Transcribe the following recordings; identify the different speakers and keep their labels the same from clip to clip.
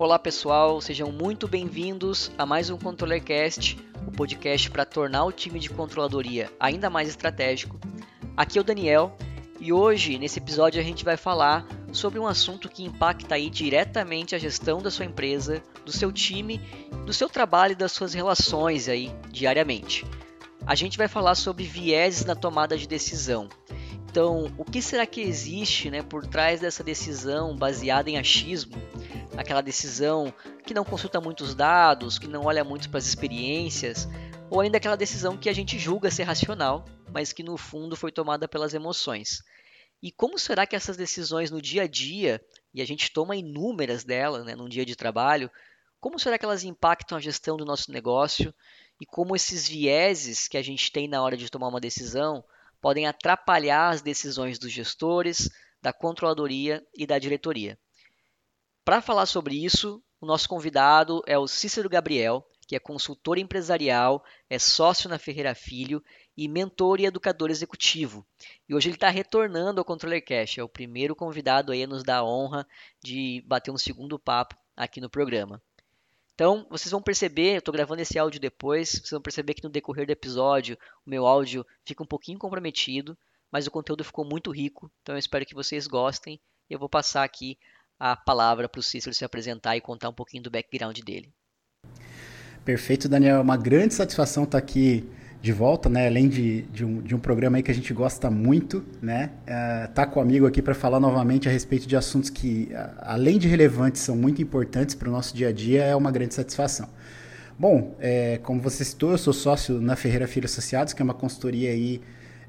Speaker 1: Olá pessoal, sejam muito bem-vindos a mais um ControllerCast, o podcast para tornar o time de controladoria ainda mais estratégico. Aqui é o Daniel e hoje, nesse episódio, a gente vai falar sobre um assunto que impacta aí diretamente a gestão da sua empresa, do seu time, do seu trabalho e das suas relações aí diariamente. A gente vai falar sobre vieses na tomada de decisão. Então, o que será que existe né, por trás dessa decisão baseada em achismo? Aquela decisão que não consulta muitos dados, que não olha muito para as experiências, ou ainda aquela decisão que a gente julga ser racional, mas que no fundo foi tomada pelas emoções. E como será que essas decisões no dia a dia, e a gente toma inúmeras delas né, num dia de trabalho, como será que elas impactam a gestão do nosso negócio e como esses vieses que a gente tem na hora de tomar uma decisão podem atrapalhar as decisões dos gestores, da controladoria e da diretoria. Para falar sobre isso, o nosso convidado é o Cícero Gabriel, que é consultor empresarial, é sócio na Ferreira Filho e mentor e educador executivo. E hoje ele está retornando ao Controller Cash, é o primeiro convidado aí a nos dar a honra de bater um segundo papo aqui no programa. Então, vocês vão perceber, eu estou gravando esse áudio depois, vocês vão perceber que no decorrer do episódio o meu áudio fica um pouquinho comprometido, mas o conteúdo ficou muito rico, então eu espero que vocês gostem. e Eu vou passar aqui a palavra para o Cícero se apresentar e contar um pouquinho do background dele.
Speaker 2: Perfeito, Daniel. É uma grande satisfação estar aqui de volta, né? Além de, de, um, de um programa aí que a gente gosta muito, né? Uh, tá com o amigo aqui para falar novamente a respeito de assuntos que, além de relevantes, são muito importantes para o nosso dia a dia, é uma grande satisfação. Bom, é, como você citou, eu sou sócio na Ferreira Filho Associados, que é uma consultoria aí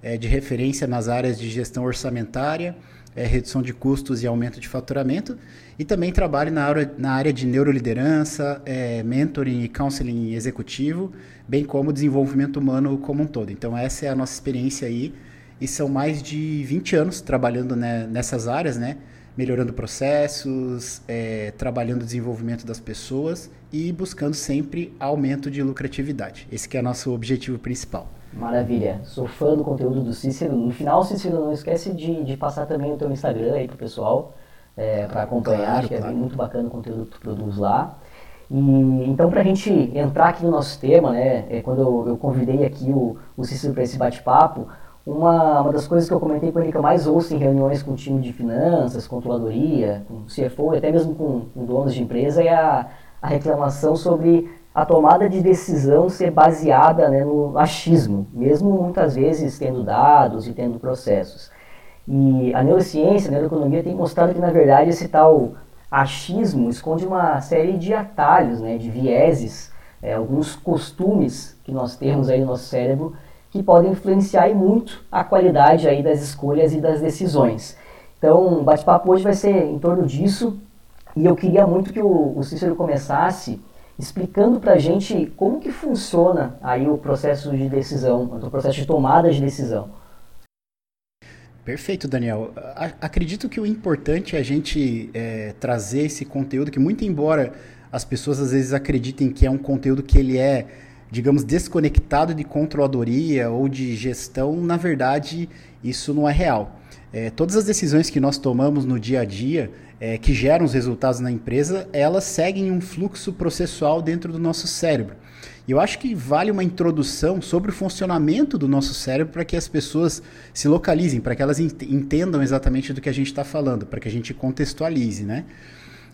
Speaker 2: é, de referência nas áreas de gestão orçamentária, é, redução de custos e aumento de faturamento. E também trabalho na área, na área de neuroliderança, é, mentoring e counseling executivo, bem como desenvolvimento humano como um todo. Então, essa é a nossa experiência aí. E são mais de 20 anos trabalhando né, nessas áreas, né? Melhorando processos, é, trabalhando o desenvolvimento das pessoas e buscando sempre aumento de lucratividade. Esse é o nosso objetivo principal.
Speaker 1: Maravilha. Sou fã do conteúdo do Cícero. No final, Cícero, não esquece de, de passar também o teu Instagram aí pro pessoal é, para acompanhar. Claro, Acho que é claro. é muito bacana o conteúdo que tu produz lá. E, então, para a gente entrar aqui no nosso tema, né, é, quando eu, eu, convidei aqui o, o Cícero para esse bate-papo, uma, uma das coisas que eu comentei com ele que eu mais ouço em reuniões com o time de finanças, controladoria, com CFO até mesmo com, com donos de empresa é a, a reclamação sobre a tomada de decisão ser baseada né, no achismo, mesmo muitas vezes tendo dados e tendo processos. E a neurociência, a neuroeconomia tem mostrado que, na verdade, esse tal achismo esconde uma série de atalhos, né, de vieses, é, alguns costumes que nós temos aí no nosso cérebro que podem influenciar muito a qualidade aí das escolhas e das decisões. Então, o bate-papo hoje vai ser em torno disso e eu queria muito que o, o Cícero começasse explicando para a gente como que funciona aí o processo de decisão, o processo de tomada de decisão.
Speaker 2: Perfeito, Daniel. Acredito que o importante é a gente é, trazer esse conteúdo que, muito embora as pessoas às vezes acreditem que é um conteúdo que ele é, digamos, desconectado de controladoria ou de gestão, na verdade isso não é real. É, todas as decisões que nós tomamos no dia a dia, é, que geram os resultados na empresa, elas seguem um fluxo processual dentro do nosso cérebro. E eu acho que vale uma introdução sobre o funcionamento do nosso cérebro para que as pessoas se localizem, para que elas entendam exatamente do que a gente está falando, para que a gente contextualize, né?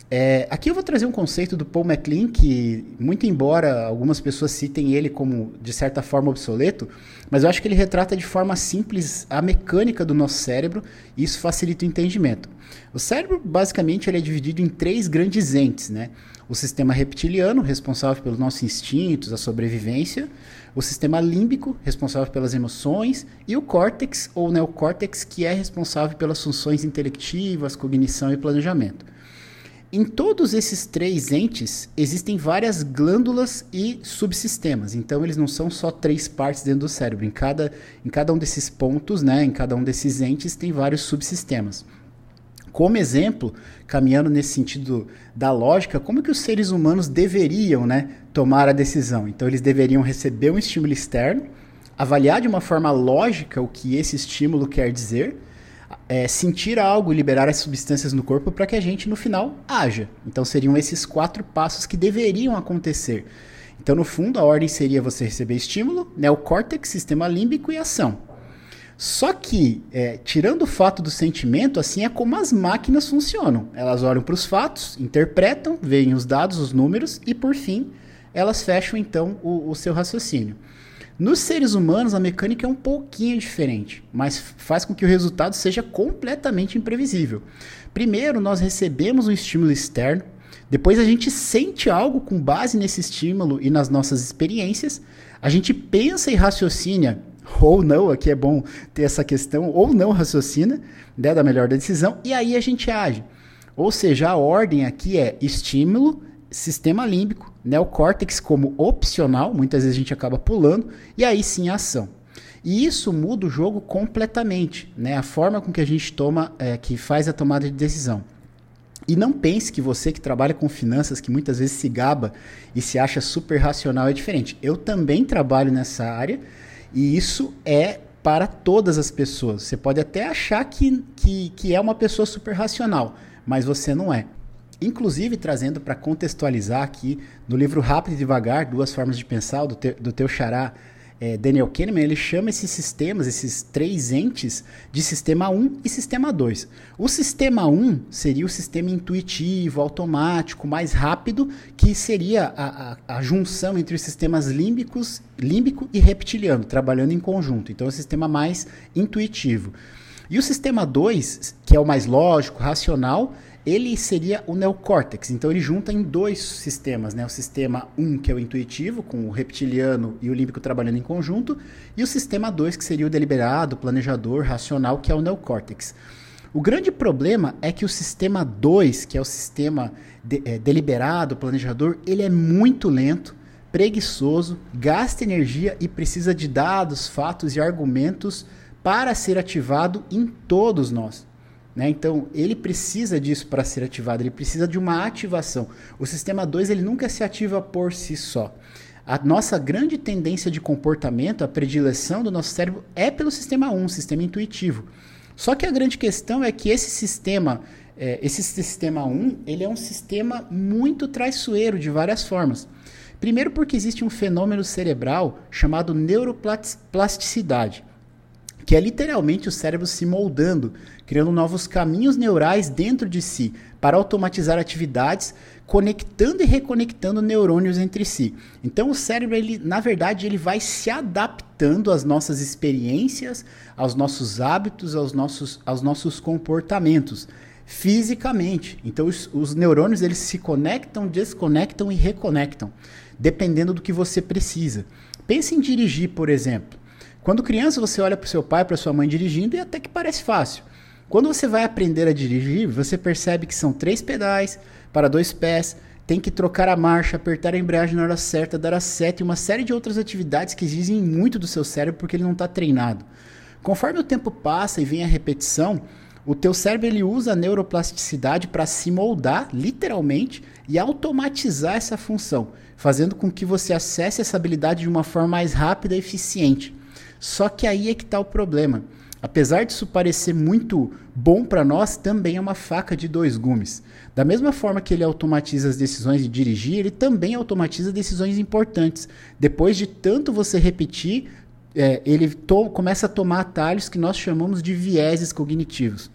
Speaker 2: É, aqui eu vou trazer um conceito do Paul MacLean que, muito embora algumas pessoas citem ele como de certa forma obsoleto, mas eu acho que ele retrata de forma simples a mecânica do nosso cérebro e isso facilita o entendimento. O cérebro, basicamente, ele é dividido em três grandes entes, né? O sistema reptiliano, responsável pelos nossos instintos, a sobrevivência, o sistema límbico, responsável pelas emoções, e o córtex ou neocórtex, que é responsável pelas funções intelectivas, cognição e planejamento. Em todos esses três entes existem várias glândulas e subsistemas. Então eles não são só três partes dentro do cérebro. Em cada, em cada um desses pontos, né, em cada um desses entes tem vários subsistemas. Como exemplo, caminhando nesse sentido da lógica, como que os seres humanos deveriam, né, tomar a decisão? Então eles deveriam receber um estímulo externo, avaliar de uma forma lógica o que esse estímulo quer dizer é, sentir algo liberar as substâncias no corpo para que a gente, no final, haja. Então seriam esses quatro passos que deveriam acontecer. Então, no fundo, a ordem seria você receber estímulo, neocórtex, sistema límbico e ação. Só que, é, tirando o fato do sentimento, assim é como as máquinas funcionam. Elas olham para os fatos, interpretam, veem os dados, os números e, por fim, elas fecham então o, o seu raciocínio. Nos seres humanos, a mecânica é um pouquinho diferente, mas faz com que o resultado seja completamente imprevisível. Primeiro, nós recebemos um estímulo externo, depois a gente sente algo com base nesse estímulo e nas nossas experiências, a gente pensa e raciocina, ou não, aqui é bom ter essa questão, ou não raciocina, né, da melhor decisão, e aí a gente age. Ou seja, a ordem aqui é estímulo, sistema límbico, neocórtex como opcional, muitas vezes a gente acaba pulando, e aí sim a ação. E isso muda o jogo completamente, né? A forma com que a gente toma, é, que faz a tomada de decisão. E não pense que você que trabalha com finanças, que muitas vezes se gaba e se acha super racional, é diferente. Eu também trabalho nessa área e isso é para todas as pessoas. Você pode até achar que, que, que é uma pessoa super racional, mas você não é. Inclusive, trazendo para contextualizar aqui, no livro Rápido e Devagar, Duas Formas de Pensar, do, te, do teu xará é, Daniel Kahneman, ele chama esses sistemas, esses três entes, de sistema 1 e sistema 2. O sistema 1 seria o sistema intuitivo, automático, mais rápido, que seria a, a, a junção entre os sistemas límbicos, límbico e reptiliano, trabalhando em conjunto. Então, é o sistema mais intuitivo. E o sistema 2, que é o mais lógico, racional, ele seria o neocórtex. Então ele junta em dois sistemas, né? O sistema 1, um, que é o intuitivo, com o reptiliano e o límbico trabalhando em conjunto, e o sistema 2, que seria o deliberado, planejador, racional, que é o neocórtex. O grande problema é que o sistema 2, que é o sistema de, é, deliberado, planejador, ele é muito lento, preguiçoso, gasta energia e precisa de dados, fatos e argumentos para ser ativado em todos nós. Né? Então, ele precisa disso para ser ativado, ele precisa de uma ativação. O sistema 2 ele nunca se ativa por si só. A nossa grande tendência de comportamento, a predileção do nosso cérebro é pelo sistema 1, um, sistema intuitivo. Só que a grande questão é que esse sistema, é, esse sistema 1, ele é um sistema muito traiçoeiro de várias formas. Primeiro porque existe um fenômeno cerebral chamado neuroplasticidade que é literalmente o cérebro se moldando, criando novos caminhos neurais dentro de si para automatizar atividades, conectando e reconectando neurônios entre si. Então o cérebro, ele, na verdade, ele vai se adaptando às nossas experiências, aos nossos hábitos, aos nossos, aos nossos comportamentos fisicamente. Então os, os neurônios eles se conectam, desconectam e reconectam, dependendo do que você precisa. Pense em dirigir, por exemplo. Quando criança, você olha para o seu pai, para sua mãe dirigindo e até que parece fácil. Quando você vai aprender a dirigir, você percebe que são três pedais para dois pés, tem que trocar a marcha, apertar a embreagem na hora certa, dar a seta e uma série de outras atividades que exigem muito do seu cérebro porque ele não está treinado. Conforme o tempo passa e vem a repetição, o teu cérebro ele usa a neuroplasticidade para se moldar, literalmente, e automatizar essa função, fazendo com que você acesse essa habilidade de uma forma mais rápida e eficiente. Só que aí é que está o problema. Apesar disso parecer muito bom para nós, também é uma faca de dois gumes. Da mesma forma que ele automatiza as decisões de dirigir, ele também automatiza decisões importantes. Depois de tanto você repetir, é, ele começa a tomar atalhos que nós chamamos de vieses cognitivos.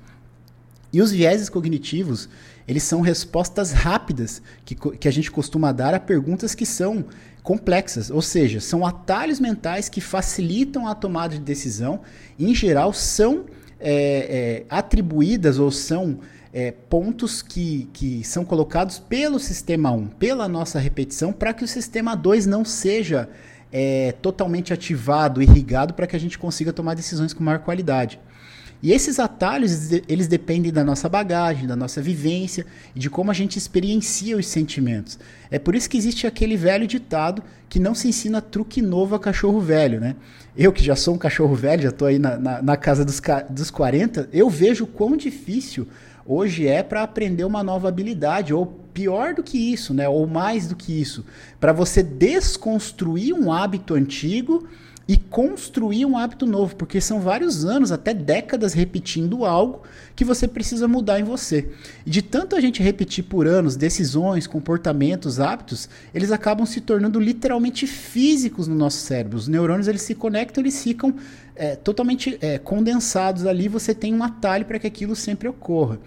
Speaker 2: E os vieses cognitivos, eles são respostas rápidas que, que a gente costuma dar a perguntas que são complexas, ou seja, são atalhos mentais que facilitam a tomada de decisão, em geral são é, é, atribuídas ou são é, pontos que, que são colocados pelo sistema 1, pela nossa repetição, para que o sistema 2 não seja é, totalmente ativado, irrigado, para que a gente consiga tomar decisões com maior qualidade. E esses atalhos, eles dependem da nossa bagagem, da nossa vivência de como a gente experiencia os sentimentos. É por isso que existe aquele velho ditado que não se ensina truque novo a cachorro velho, né? Eu que já sou um cachorro velho, já estou aí na, na, na, casa dos, dos 40, eu vejo quão difícil hoje é para aprender uma nova habilidade, ou pior do que isso, né? Ou mais do que isso, para você desconstruir um hábito antigo e construir um hábito novo, porque são vários anos, até décadas repetindo algo que você precisa mudar em você. E de tanto a gente repetir por anos decisões, comportamentos, hábitos, eles acabam se tornando literalmente físicos no nosso cérebro. Os neurônios eles se conectam, eles ficam é, totalmente é, condensados ali. Você tem um atalho para que aquilo sempre ocorra.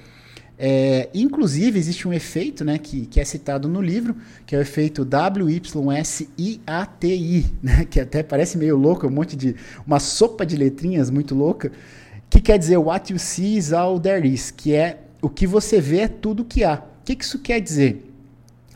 Speaker 2: É, inclusive, existe um efeito né, que, que é citado no livro, que é o efeito WYSIATI, né, que até parece meio louco, um monte de. uma sopa de letrinhas muito louca, que quer dizer what you see is all there is, que é o que você vê é tudo que há. O que, que isso quer dizer?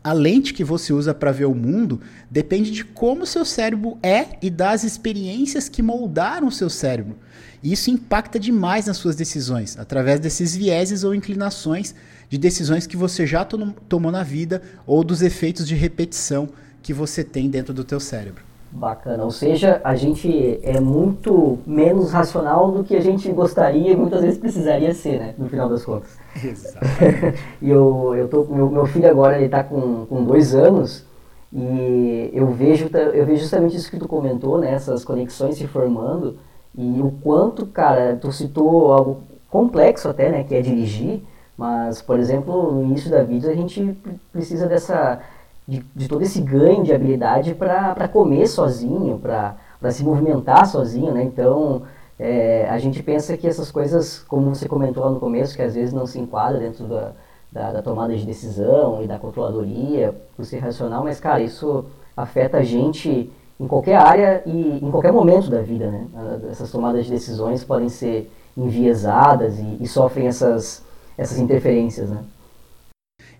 Speaker 2: A lente que você usa para ver o mundo depende de como seu cérebro é e das experiências que moldaram o seu cérebro. E isso impacta demais nas suas decisões, através desses vieses ou inclinações de decisões que você já tomou na vida ou dos efeitos de repetição que você tem dentro do teu cérebro.
Speaker 1: Bacana, ou seja, a gente é muito menos racional do que a gente gostaria e muitas vezes precisaria ser, né, no final das contas.
Speaker 2: Exato.
Speaker 1: e eu, eu tô, meu, meu filho agora ele está com, com dois anos e eu vejo, eu vejo justamente isso que tu comentou, né, essas conexões se formando e o quanto, cara, tu citou algo complexo até, né, que é dirigir, mas, por exemplo, no início da vida a gente precisa dessa, de, de todo esse ganho de habilidade para comer sozinho, para se movimentar sozinho, né, então é, a gente pensa que essas coisas, como você comentou lá no começo, que às vezes não se enquadra dentro da, da, da tomada de decisão e da controladoria, por ser racional, mas, cara, isso afeta a gente em qualquer área e em qualquer momento da vida, né? Essas tomadas de decisões podem ser enviesadas e, e sofrem essas, essas interferências, né?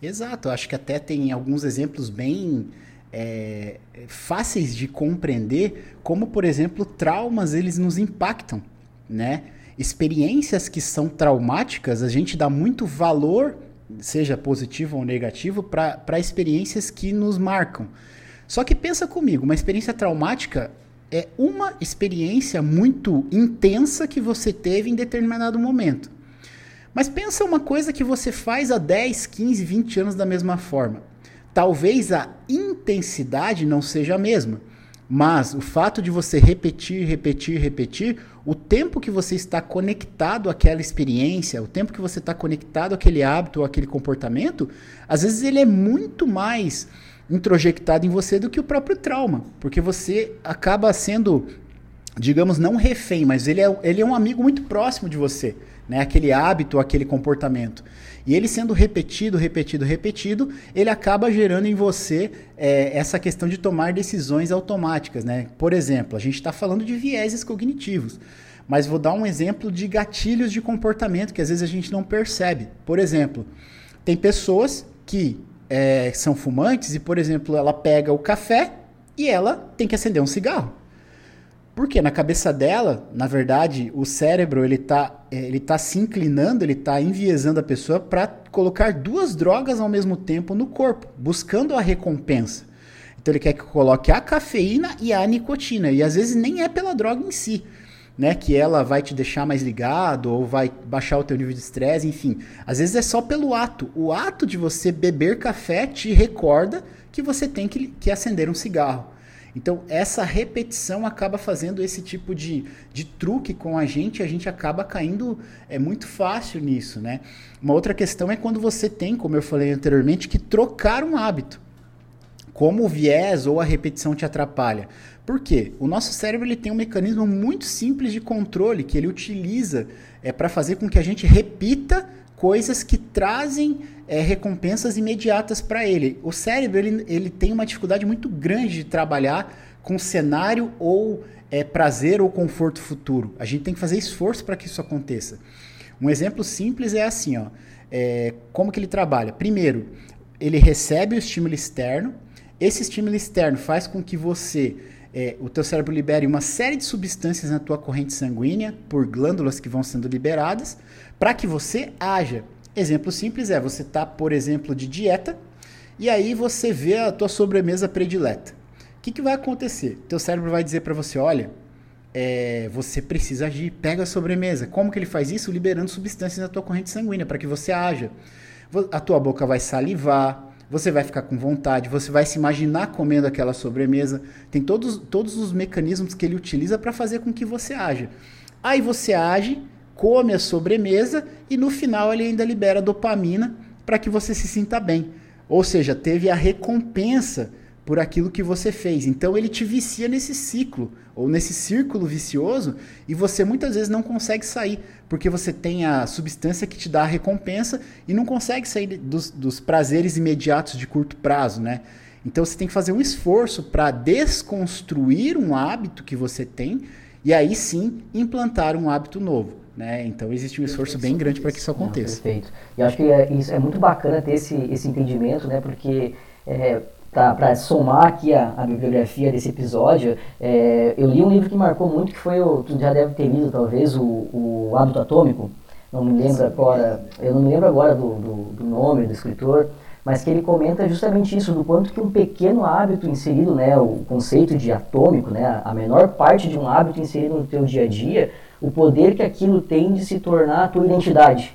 Speaker 2: Exato, acho que até tem alguns exemplos bem é, fáceis de compreender, como por exemplo traumas eles nos impactam, né? Experiências que são traumáticas, a gente dá muito valor, seja positivo ou negativo, para experiências que nos marcam. Só que pensa comigo, uma experiência traumática é uma experiência muito intensa que você teve em determinado momento. Mas pensa uma coisa que você faz há 10, 15, 20 anos da mesma forma. Talvez a intensidade não seja a mesma, mas o fato de você repetir, repetir, repetir, o tempo que você está conectado àquela experiência, o tempo que você está conectado àquele hábito àquele comportamento, às vezes ele é muito mais introjectado em você do que o próprio trauma, porque você acaba sendo, digamos, não refém, mas ele é, ele é um amigo muito próximo de você, né? Aquele hábito, aquele comportamento. E ele sendo repetido, repetido, repetido, ele acaba gerando em você é, essa questão de tomar decisões automáticas, né? Por exemplo, a gente está falando de vieses cognitivos. Mas vou dar um exemplo de gatilhos de comportamento que às vezes a gente não percebe. Por exemplo, tem pessoas que é, são fumantes e, por exemplo, ela pega o café e ela tem que acender um cigarro. Porque na cabeça dela, na verdade, o cérebro ele está é, ele tá se inclinando, ele está enviesando a pessoa para colocar duas drogas ao mesmo tempo no corpo, buscando a recompensa. Então ele quer que coloque a cafeína e a nicotina, e às vezes nem é pela droga em si né, que ela vai te deixar mais ligado ou vai baixar o teu nível de estresse, enfim. Às vezes é só pelo ato. O ato de você beber café te recorda que você tem que, que acender um cigarro. Então, essa repetição acaba fazendo esse tipo de, de truque com a gente, a gente acaba caindo é muito fácil nisso, né? Uma outra questão é quando você tem, como eu falei anteriormente, que trocar um hábito. Como o viés ou a repetição te atrapalha? Por quê? O nosso cérebro ele tem um mecanismo muito simples de controle que ele utiliza é, para fazer com que a gente repita coisas que trazem é, recompensas imediatas para ele. O cérebro ele, ele tem uma dificuldade muito grande de trabalhar com cenário ou é, prazer ou conforto futuro. A gente tem que fazer esforço para que isso aconteça. Um exemplo simples é assim, ó. É, como que ele trabalha? Primeiro, ele recebe o estímulo externo. Esse estímulo externo faz com que você é, o teu cérebro libere uma série de substâncias na tua corrente sanguínea por glândulas que vão sendo liberadas para que você haja. Exemplo simples é você tá, por exemplo, de dieta e aí você vê a tua sobremesa predileta. O que, que vai acontecer? Teu cérebro vai dizer para você, olha, é, você precisa agir, pega a sobremesa. Como que ele faz isso? Liberando substâncias na tua corrente sanguínea para que você haja. A tua boca vai salivar, você vai ficar com vontade, você vai se imaginar comendo aquela sobremesa. Tem todos, todos os mecanismos que ele utiliza para fazer com que você haja. Aí você age, come a sobremesa e no final ele ainda libera dopamina para que você se sinta bem. Ou seja, teve a recompensa por aquilo que você fez. Então ele te vicia nesse ciclo ou nesse círculo vicioso e você muitas vezes não consegue sair porque você tem a substância que te dá a recompensa e não consegue sair dos, dos prazeres imediatos de curto prazo, né? Então você tem que fazer um esforço para desconstruir um hábito que você tem e aí sim implantar um hábito novo. Né? Então existe um esforço bem grande para que isso aconteça.
Speaker 1: Não, perfeito. E acho que é, isso é muito bacana ter esse, esse entendimento, né? porque é, para somar aqui a, a, bibliografia desse episódio, é, eu li um livro que marcou muito, que foi, o, tu já deve ter lido talvez, o, o Hábito Atômico, não me lembro agora, eu não me lembro agora do, do, do, nome do escritor, mas que ele comenta justamente isso, do quanto que um pequeno hábito inserido, né, o conceito de atômico, né, a menor parte de um hábito inserido no teu dia a dia, o poder que aquilo tem de se tornar a tua identidade.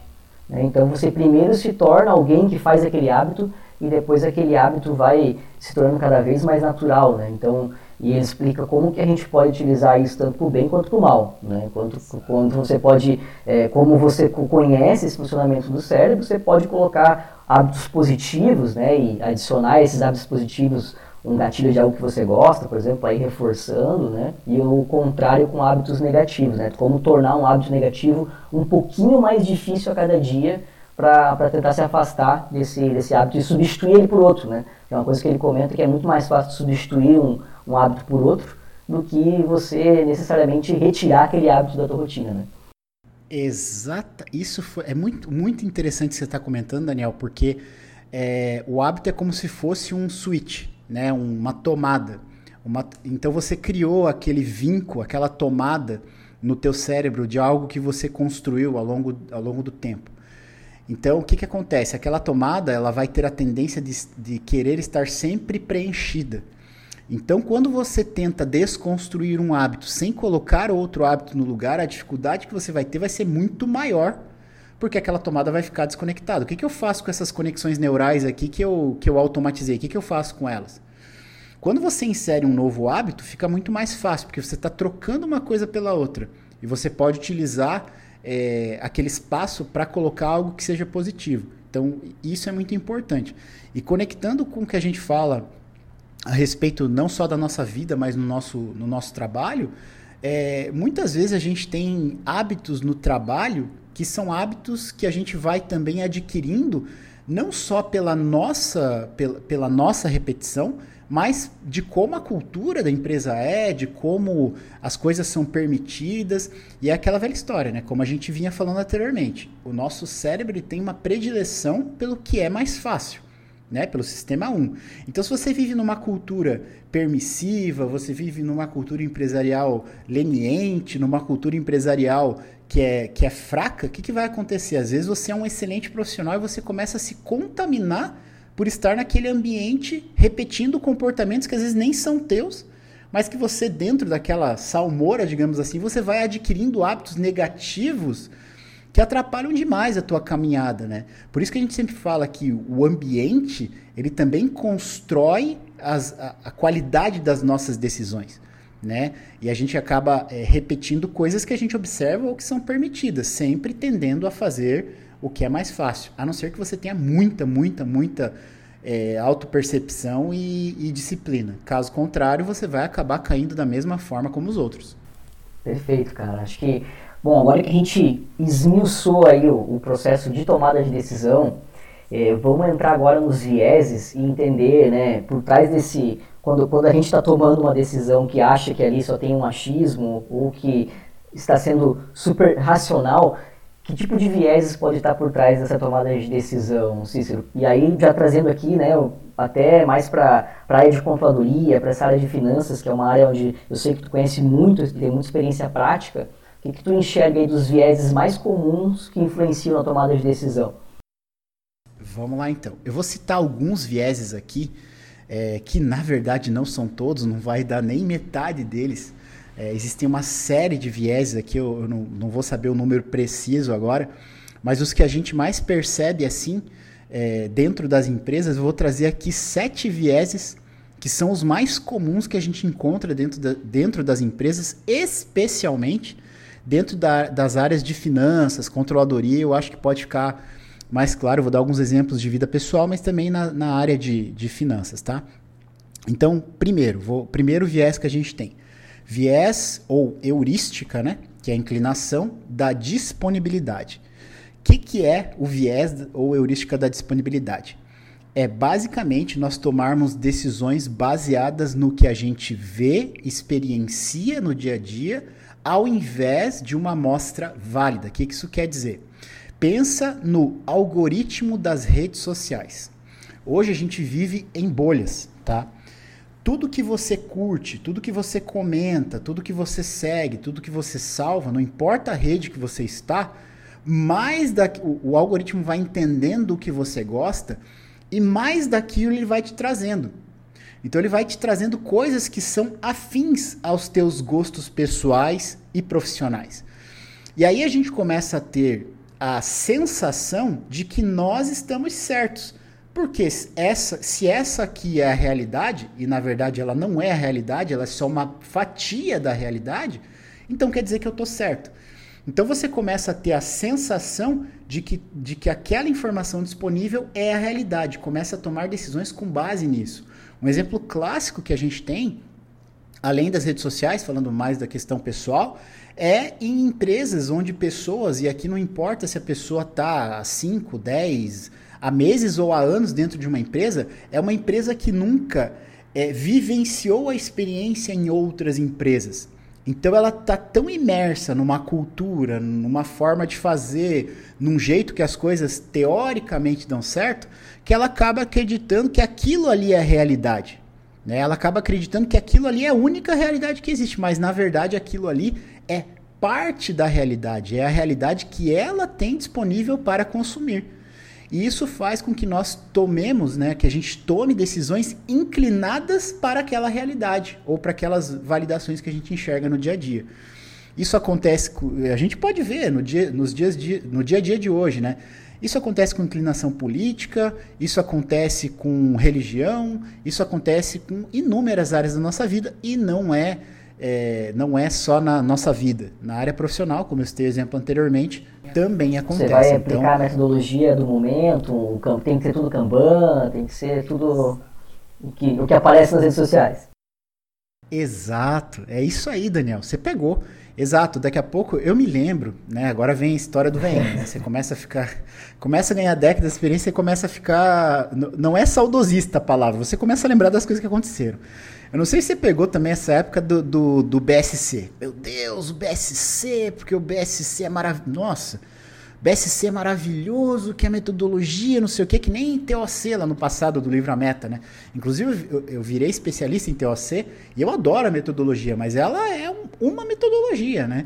Speaker 1: Né? Então você primeiro se torna alguém que faz aquele hábito, e depois aquele hábito vai se tornando cada vez mais natural, né? Então, e ele explica como que a gente pode utilizar isso tanto para o bem quanto para o mal, né? Quanto, quando você pode, é, como você conhece esse funcionamento do cérebro, você pode colocar hábitos positivos, né? E adicionar esses hábitos positivos um gatilho de algo que você gosta, por exemplo, aí reforçando, né? E o contrário com hábitos negativos, né? Como tornar um hábito negativo um pouquinho mais difícil a cada dia para tentar se afastar desse, desse hábito e substituir ele por outro, né? É uma coisa que ele comenta que é muito mais fácil substituir um, um hábito por outro do que você necessariamente retirar aquele hábito da tua rotina, né?
Speaker 2: Exata, isso foi, é muito, muito interessante você está comentando, Daniel, porque é, o hábito é como se fosse um switch, né? Uma tomada. Uma, então você criou aquele vinco, aquela tomada no teu cérebro de algo que você construiu ao longo, ao longo do tempo. Então, o que, que acontece? Aquela tomada ela vai ter a tendência de, de querer estar sempre preenchida. Então, quando você tenta desconstruir um hábito sem colocar outro hábito no lugar, a dificuldade que você vai ter vai ser muito maior, porque aquela tomada vai ficar desconectada. O que, que eu faço com essas conexões neurais aqui que eu, que eu automatizei? O que, que eu faço com elas? Quando você insere um novo hábito, fica muito mais fácil, porque você está trocando uma coisa pela outra. E você pode utilizar é, aquele espaço para colocar algo que seja positivo. Então, isso é muito importante. E conectando com o que a gente fala a respeito não só da nossa vida, mas no nosso, no nosso trabalho, é, muitas vezes a gente tem hábitos no trabalho que são hábitos que a gente vai também adquirindo não só pela nossa, pela, pela nossa repetição, mas de como a cultura da empresa é, de como as coisas são permitidas. E é aquela velha história, né? Como a gente vinha falando anteriormente. O nosso cérebro tem uma predileção pelo que é mais fácil. Né, pelo sistema 1. Então, se você vive numa cultura permissiva, você vive numa cultura empresarial leniente, numa cultura empresarial que é, que é fraca, o que, que vai acontecer? Às vezes você é um excelente profissional e você começa a se contaminar por estar naquele ambiente repetindo comportamentos que às vezes nem são teus, mas que você dentro daquela salmoura, digamos assim, você vai adquirindo hábitos negativos que atrapalham demais a tua caminhada, né? Por isso que a gente sempre fala que o ambiente, ele também constrói as, a, a, qualidade das nossas decisões, né? E a gente acaba é, repetindo coisas que a gente observa ou que são permitidas, sempre tendendo a fazer o que é mais fácil. A não ser que você tenha muita, muita, muita é, autopercepção e, e disciplina. Caso contrário, você vai acabar caindo da mesma forma como os outros.
Speaker 1: Perfeito, cara. Acho que, bom, agora que a gente esmiuçou aí o, o processo de tomada de decisão, é, vamos entrar agora nos vieses e entender, né, por trás desse, quando, quando a gente está tomando uma decisão que acha que ali só tem um achismo ou que está sendo super racional, que tipo de vieses pode estar por trás dessa tomada de decisão, Cícero? E aí, já trazendo aqui, né, até mais para a área de controladoria, para essa área de finanças, que é uma área onde eu sei que tu conhece muito, tem muita experiência prática, o que, que tu enxerga aí dos vieses mais comuns que influenciam na tomada de decisão?
Speaker 2: Vamos lá então. Eu vou citar alguns vieses aqui, é, que na verdade não são todos, não vai dar nem metade deles, é, existem uma série de vieses aqui, eu, eu não, não, vou saber o número preciso agora, mas os que a gente mais percebe assim é, dentro das empresas, eu vou trazer aqui sete vieses que são os mais comuns que a gente encontra dentro, da, dentro das empresas, especialmente dentro da, das áreas de finanças, controladoria. Eu acho que pode ficar mais claro. Vou dar alguns exemplos de vida pessoal, mas também na, na área de, de finanças, tá? Então, primeiro, vou, primeiro viés que a gente tem. Viés ou heurística, né? Que é a inclinação da disponibilidade. O que, que é o viés ou heurística da disponibilidade? É basicamente nós tomarmos decisões baseadas no que a gente vê, experiencia no dia a dia, ao invés de uma amostra válida. O que, que isso quer dizer? Pensa no algoritmo das redes sociais. Hoje a gente vive em bolhas, tá? Tudo que você curte, tudo que você comenta, tudo que você segue, tudo que você salva, não importa a rede que você está, mais o, o algoritmo vai entendendo o que você gosta e mais daquilo ele vai te trazendo. Então ele vai te trazendo coisas que são afins aos teus gostos pessoais e profissionais. E aí a gente começa a ter a sensação de que nós estamos certos. Porque essa, se essa aqui é a realidade, e na verdade ela não é a realidade, ela é só uma fatia da realidade, então quer dizer que eu estou certo. Então você começa a ter a sensação de que, de que aquela informação disponível é a realidade, começa a tomar decisões com base nisso. Um exemplo clássico que a gente tem, além das redes sociais, falando mais da questão pessoal, é em empresas onde pessoas, e aqui não importa se a pessoa está há 5, 10, há meses ou há anos dentro de uma empresa, é uma empresa que nunca é, vivenciou a experiência em outras empresas. Então ela tá tão imersa numa cultura, numa forma de fazer, num jeito que as coisas teoricamente dão certo, que ela acaba acreditando que aquilo ali é a realidade. Né? Ela acaba acreditando que aquilo ali é a única realidade que existe, mas na verdade aquilo ali é parte da realidade, é a realidade que ela tem disponível para consumir. E isso faz com que nós tomemos, né, que a gente tome decisões inclinadas para aquela realidade ou para aquelas validações que a gente enxerga no dia a dia. Isso acontece, a gente pode ver no dia, nos dias de, no dia a dia de hoje, né? Isso acontece com inclinação política, isso acontece com religião, isso acontece com inúmeras áreas da nossa vida e não é, é não é só na nossa vida. Na área profissional, como eu citei exemplo anteriormente, também acontece.
Speaker 1: Você vai aplicar então... a metodologia do momento, tem que ser tudo Kanban, tem que ser tudo o que, o que aparece nas redes sociais.
Speaker 2: Exato, é isso aí, Daniel. Você pegou. Exato, daqui a pouco eu me lembro, né? Agora vem a história do VM, né? Você começa a ficar. Começa a ganhar décadas de experiência e começa a ficar. Não é saudosista a palavra, você começa a lembrar das coisas que aconteceram. Eu não sei se você pegou também essa época do, do, do BSC. Meu Deus, o BSC, porque o BSC é maravilhoso. Nossa, BSC é maravilhoso, que é metodologia, não sei o que, que nem TOC lá no passado do livro A Meta, né? Inclusive, eu, eu virei especialista em TOC e eu adoro a metodologia, mas ela é um, uma metodologia, né?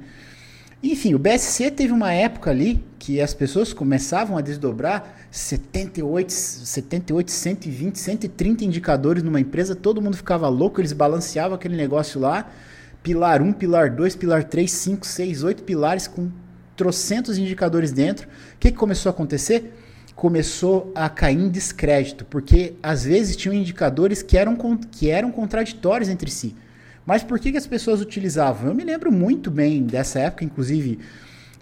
Speaker 2: Enfim, o BSC teve uma época ali que as pessoas começavam a desdobrar 78, 78, 120, 130 indicadores numa empresa, todo mundo ficava louco, eles balanceavam aquele negócio lá, pilar 1, pilar 2, pilar 3, 5, 6, 8 pilares com trocentos indicadores dentro. O que, que começou a acontecer? Começou a cair em descrédito, porque às vezes tinham indicadores que eram, que eram contraditórios entre si. Mas por que, que as pessoas utilizavam? Eu me lembro muito bem dessa época, inclusive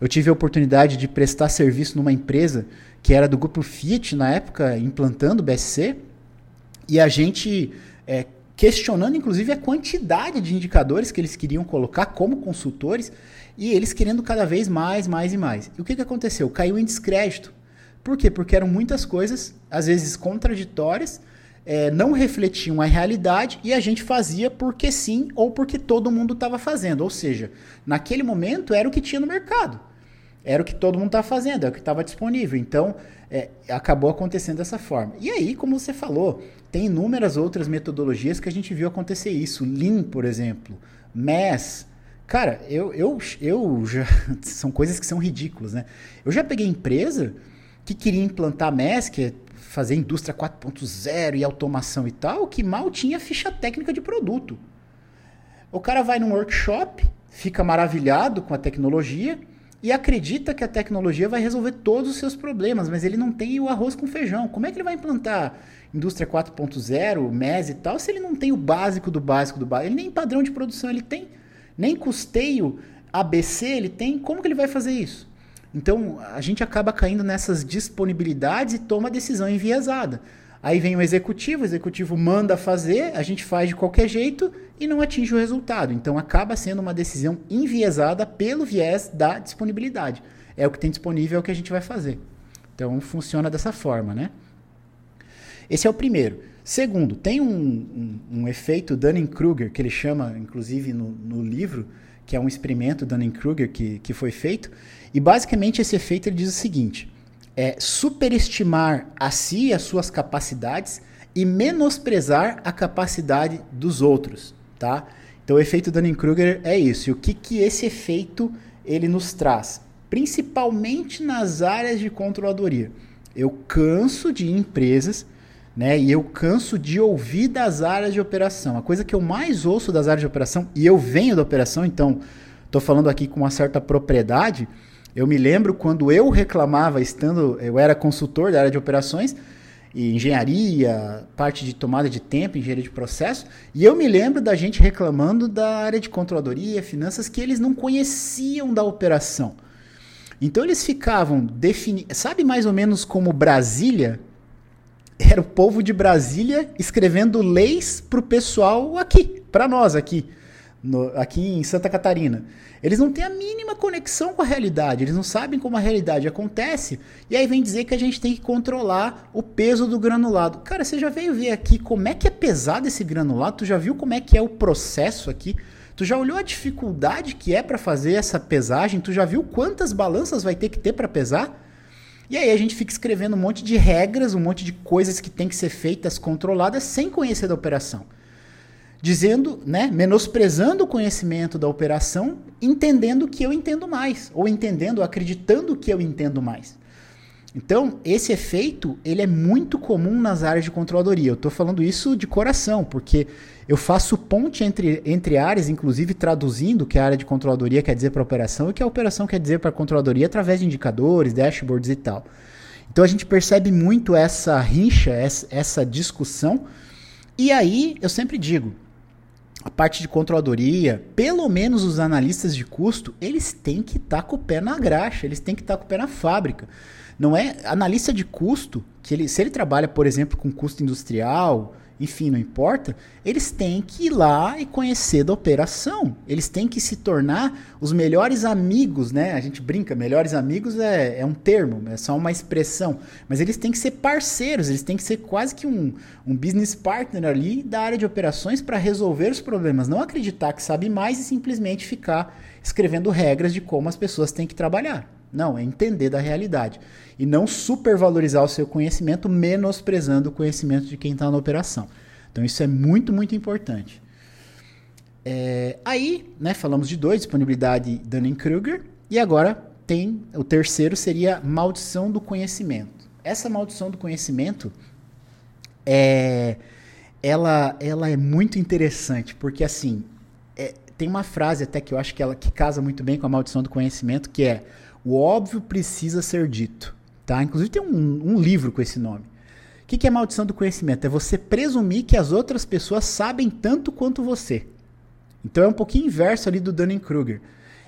Speaker 2: eu tive a oportunidade de prestar serviço numa empresa que era do grupo Fiat na época, implantando o BSC, e a gente é, questionando inclusive a quantidade de indicadores que eles queriam colocar como consultores, e eles querendo cada vez mais, mais e mais. E o que, que aconteceu? Caiu em descrédito. Por quê? Porque eram muitas coisas, às vezes contraditórias, é, não refletiam a realidade e a gente fazia porque sim ou porque todo mundo estava fazendo. Ou seja, naquele momento era o que tinha no mercado. Era o que todo mundo estava fazendo, era o que estava disponível. Então, é, acabou acontecendo dessa forma. E aí, como você falou, tem inúmeras outras metodologias que a gente viu acontecer isso. Lean, por exemplo, MES. Cara, eu, eu, eu já. São coisas que são ridículas, né? Eu já peguei empresa que queria implantar MES, que é fazer indústria 4.0 e automação e tal, que mal tinha ficha técnica de produto. O cara vai num workshop, fica maravilhado com a tecnologia e acredita que a tecnologia vai resolver todos os seus problemas, mas ele não tem o arroz com feijão. Como é que ele vai implantar indústria 4.0, MES e tal, se ele não tem o básico do básico do básico? Ele nem padrão de produção ele tem, nem custeio ABC ele tem. Como que ele vai fazer isso? Então a gente acaba caindo nessas disponibilidades e toma decisão enviesada. Aí vem o executivo, o executivo manda fazer, a gente faz de qualquer jeito e não atinge o resultado. Então acaba sendo uma decisão enviesada pelo viés da disponibilidade. É o que tem disponível, é o que a gente vai fazer. Então funciona dessa forma, né? Esse é o primeiro. Segundo, tem um, um, um efeito Dunning-Kruger, que ele chama, inclusive no, no, livro, que é um experimento Dunning-Kruger que, que foi feito. E basicamente esse efeito ele diz o seguinte: é superestimar a si e as suas capacidades e menosprezar a capacidade dos outros, tá? Então o efeito Dunning-Kruger é isso. E o que, que esse efeito ele nos traz? Principalmente nas áreas de controladoria. Eu canso de empresas, né? E eu canso de ouvir das áreas de operação. A coisa que eu mais ouço das áreas de operação, e eu venho da operação, então estou falando aqui com uma certa propriedade, eu me lembro quando eu reclamava, estando, eu era consultor da área de operações, e engenharia, parte de tomada de tempo, engenharia de processo, e eu me lembro da gente reclamando da área de controladoria, finanças, que eles não conheciam da operação. Então eles ficavam definindo. Sabe mais ou menos como Brasília? Era o povo de Brasília escrevendo leis para o pessoal aqui, para nós aqui, no, aqui em Santa Catarina. Eles não têm a mínima conexão com a realidade, eles não sabem como a realidade acontece, e aí vem dizer que a gente tem que controlar o peso do granulado. Cara, você já veio ver aqui como é que é pesado esse granulado? Tu já viu como é que é o processo aqui? Tu já olhou a dificuldade que é para fazer essa pesagem? Tu já viu quantas balanças vai ter que ter para pesar? E aí a gente fica escrevendo um monte de regras, um monte de coisas que tem que ser feitas, controladas, sem conhecer da operação dizendo, né, menosprezando o conhecimento da operação, entendendo que eu entendo mais, ou entendendo, acreditando que eu entendo mais. Então, esse efeito, ele é muito comum nas áreas de controladoria. Eu estou falando isso de coração, porque eu faço ponte entre, entre áreas, inclusive traduzindo o que a área de controladoria quer dizer para operação e o que a operação quer dizer para a controladoria através de indicadores, dashboards e tal. Então, a gente percebe muito essa essa, essa discussão. E aí, eu sempre digo, a parte de controladoria, pelo menos os analistas de custo, eles têm que estar tá com o pé na graxa, eles têm que estar tá com o pé na fábrica. Não é analista de custo, que ele, se ele trabalha, por exemplo, com custo industrial, enfim, não importa, eles têm que ir lá e conhecer da operação. Eles têm que se tornar os melhores amigos, né? A gente brinca, melhores amigos é, é um termo, é só uma expressão. Mas eles têm que ser parceiros, eles têm que ser quase que um, um business partner ali da área de operações para resolver os problemas. Não acreditar que sabe mais e simplesmente ficar escrevendo regras de como as pessoas têm que trabalhar. Não, é entender da realidade. E não supervalorizar o seu conhecimento, menosprezando o conhecimento de quem está na operação. Então isso é muito, muito importante. É, aí, né, falamos de dois, disponibilidade Dunning-Kruger, e agora tem o terceiro seria maldição do conhecimento. Essa maldição do conhecimento é, ela, ela é muito interessante, porque assim, é, tem uma frase até que eu acho que ela que casa muito bem com a maldição do conhecimento, que é o óbvio precisa ser dito. Tá? Inclusive tem um, um livro com esse nome. O que, que é maldição do conhecimento? É você presumir que as outras pessoas sabem tanto quanto você. Então é um pouquinho inverso ali do Dunning-Kruger.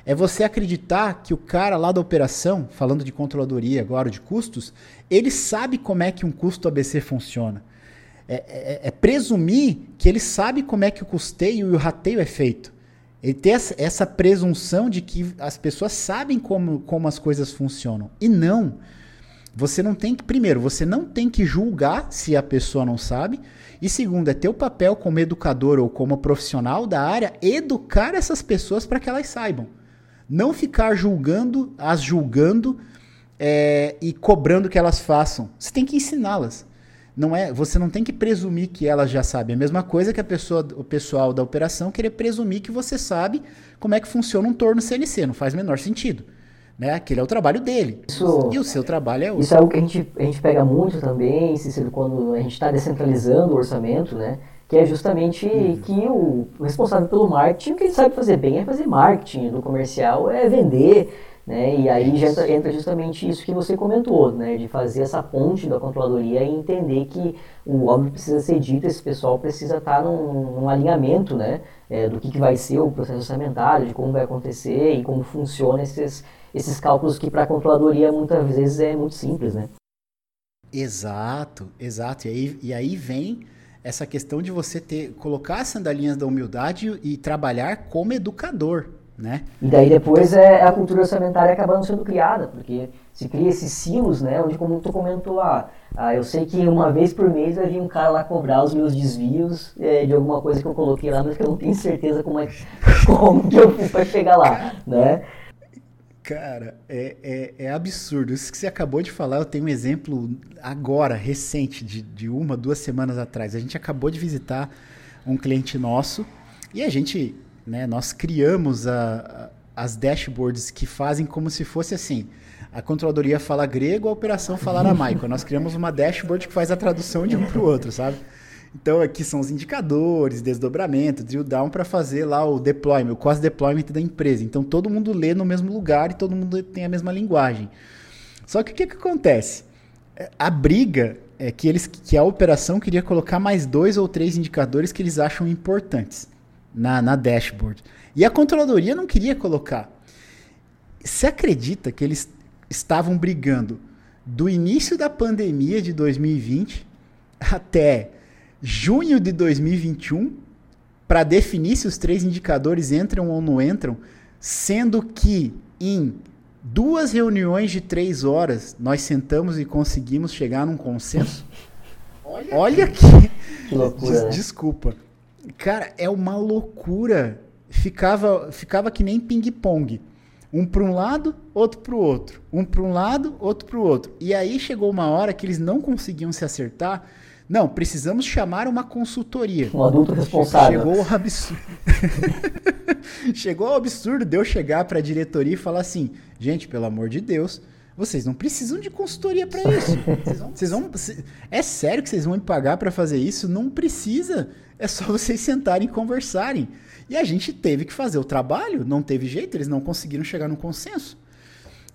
Speaker 2: É você acreditar que o cara lá da operação, falando de controladoria agora, de custos, ele sabe como é que um custo ABC funciona. É, é, é presumir que ele sabe como é que o custeio e o rateio é feito. Ele tem essa presunção de que as pessoas sabem como, como as coisas funcionam. E não. Você não tem que. Primeiro, você não tem que julgar se a pessoa não sabe. E segundo, é teu papel como educador ou como profissional da área educar essas pessoas para que elas saibam. Não ficar julgando, as julgando é, e cobrando que elas façam. Você tem que ensiná-las não é, você não tem que presumir que ela já sabe. É a mesma coisa que a pessoa, o pessoal da operação querer presumir que você sabe como é que funciona um torno CNC. Não faz o menor sentido. Né? Aquele é o trabalho dele. Isso, e o seu trabalho é outro.
Speaker 1: Isso é algo que a gente, a gente pega muito também, Cícero, quando a gente está descentralizando o orçamento, né? que é justamente uhum. que o, responsável pelo marketing, o que ele sabe fazer bem é fazer marketing, do comercial é vender, Né? E aí já entra, justamente isso que você comentou, né? de fazer essa ponte da controladoria e entender que o óbvio precisa ser dito, esse pessoal precisa estar num, num alinhamento né? É, do que, que vai ser o processo orçamentário, de como vai acontecer e como funciona esses, esses cálculos que para a controladoria muitas vezes é muito simples. Né?
Speaker 2: Exato, exato. E aí, e aí vem essa questão de você ter colocar as sandalinhas da humildade e trabalhar como educador, né?
Speaker 1: E daí depois é a cultura orçamentária acabando sendo criada, porque se cria esses silos, né? Onde como tu comentou lá, ah, eu sei que uma vez por mês vai vir um cara lá cobrar os meus desvios é, de alguma coisa que eu coloquei lá, mas que eu não tenho certeza como é como que eu fiz para chegar lá, né?
Speaker 2: Cara, é, é, é, absurdo. Isso que você acabou de falar, eu tenho um exemplo agora, recente, de, de uma, duas semanas atrás. A gente acabou de visitar um cliente nosso e a gente né? Nós criamos a, a, as dashboards que fazem como se fosse assim. A controladoria fala grego, a operação fala aramaico. Nós criamos uma dashboard que faz a tradução de um para o outro, sabe? Então aqui são os indicadores, desdobramento, drill down para fazer lá o deployment, o cost deployment da empresa. Então todo mundo lê no mesmo lugar e todo mundo tem a mesma linguagem. Só que o que, que acontece? É, a briga é que eles que a operação queria colocar mais dois ou três indicadores que eles acham importantes na, na dashboard. E a controladoria não queria colocar. Você acredita que eles estavam brigando do início da pandemia de 2020 até junho de 2021 para definir se os três indicadores entram ou não entram, sendo que em duas reuniões de três horas nós sentamos e conseguimos chegar num consenso? Olha, Olha que. que loucura, Des, né? Desculpa. Cara, é uma loucura. Ficava, ficava que nem ping-pong. Um para um lado, outro para o outro. Um para um lado, outro para o outro. E aí chegou uma hora que eles não conseguiam se acertar. Não, precisamos chamar uma consultoria.
Speaker 1: Um adulto responsável.
Speaker 2: Chegou o absurdo. chegou o absurdo de eu chegar para a diretoria e falar assim: gente, pelo amor de Deus, vocês não precisam de consultoria para isso. Vocês vão, vocês vão, é sério que vocês vão me pagar para fazer isso? Não precisa. É só vocês sentarem e conversarem. E a gente teve que fazer o trabalho, não teve jeito, eles não conseguiram chegar num consenso.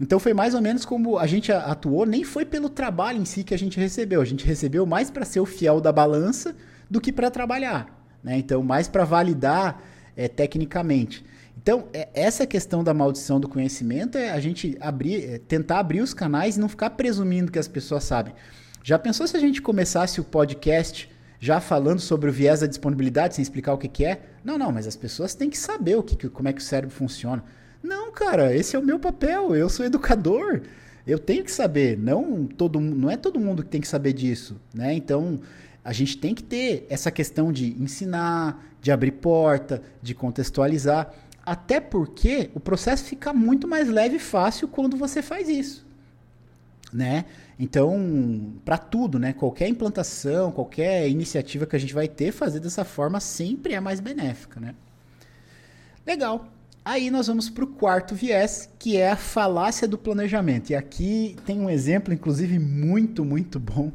Speaker 2: Então foi mais ou menos como a gente atuou, nem foi pelo trabalho em si que a gente recebeu. A gente recebeu mais para ser o fiel da balança do que para trabalhar. Né? Então, mais para validar é, tecnicamente. Então, é, essa questão da maldição do conhecimento é a gente abrir, é, tentar abrir os canais e não ficar presumindo que as pessoas sabem. Já pensou se a gente começasse o podcast já falando sobre o viés da disponibilidade sem explicar o que, que é? Não, não, mas as pessoas têm que saber o que, como é que o cérebro funciona. Não, cara, esse é o meu papel. Eu sou educador. Eu tenho que saber. Não todo, não é todo mundo que tem que saber disso, né? Então a gente tem que ter essa questão de ensinar, de abrir porta, de contextualizar. Até porque o processo fica muito mais leve e fácil quando você faz isso. Né? Então, para tudo, né? Qualquer implantação, qualquer iniciativa que a gente vai ter, fazer dessa forma sempre é mais benéfica, né? Legal. Aí nós vamos para o quarto viés, que é a falácia do planejamento. E aqui tem um exemplo, inclusive, muito, muito bom,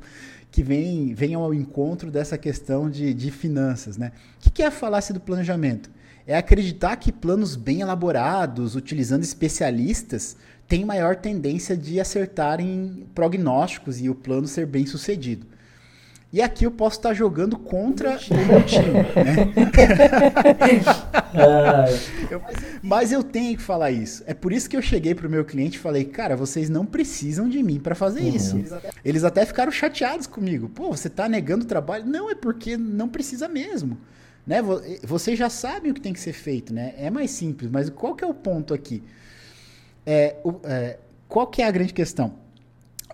Speaker 2: que vem, vem ao encontro dessa questão de, de finanças. Né? O que é a falácia do planejamento? É acreditar que planos bem elaborados, utilizando especialistas, têm maior tendência de acertarem prognósticos e o plano ser bem sucedido. E aqui eu posso estar jogando contra o meu time. Né? eu, mas eu tenho que falar isso. É por isso que eu cheguei para o meu cliente e falei: cara, vocês não precisam de mim para fazer uhum. isso. Eles até, eles até ficaram chateados comigo. Pô, você está negando o trabalho? Não, é porque não precisa mesmo. Né? Vocês já sabem o que tem que ser feito, né? É mais simples, mas qual que é o ponto aqui? É, o, é, qual que é a grande questão?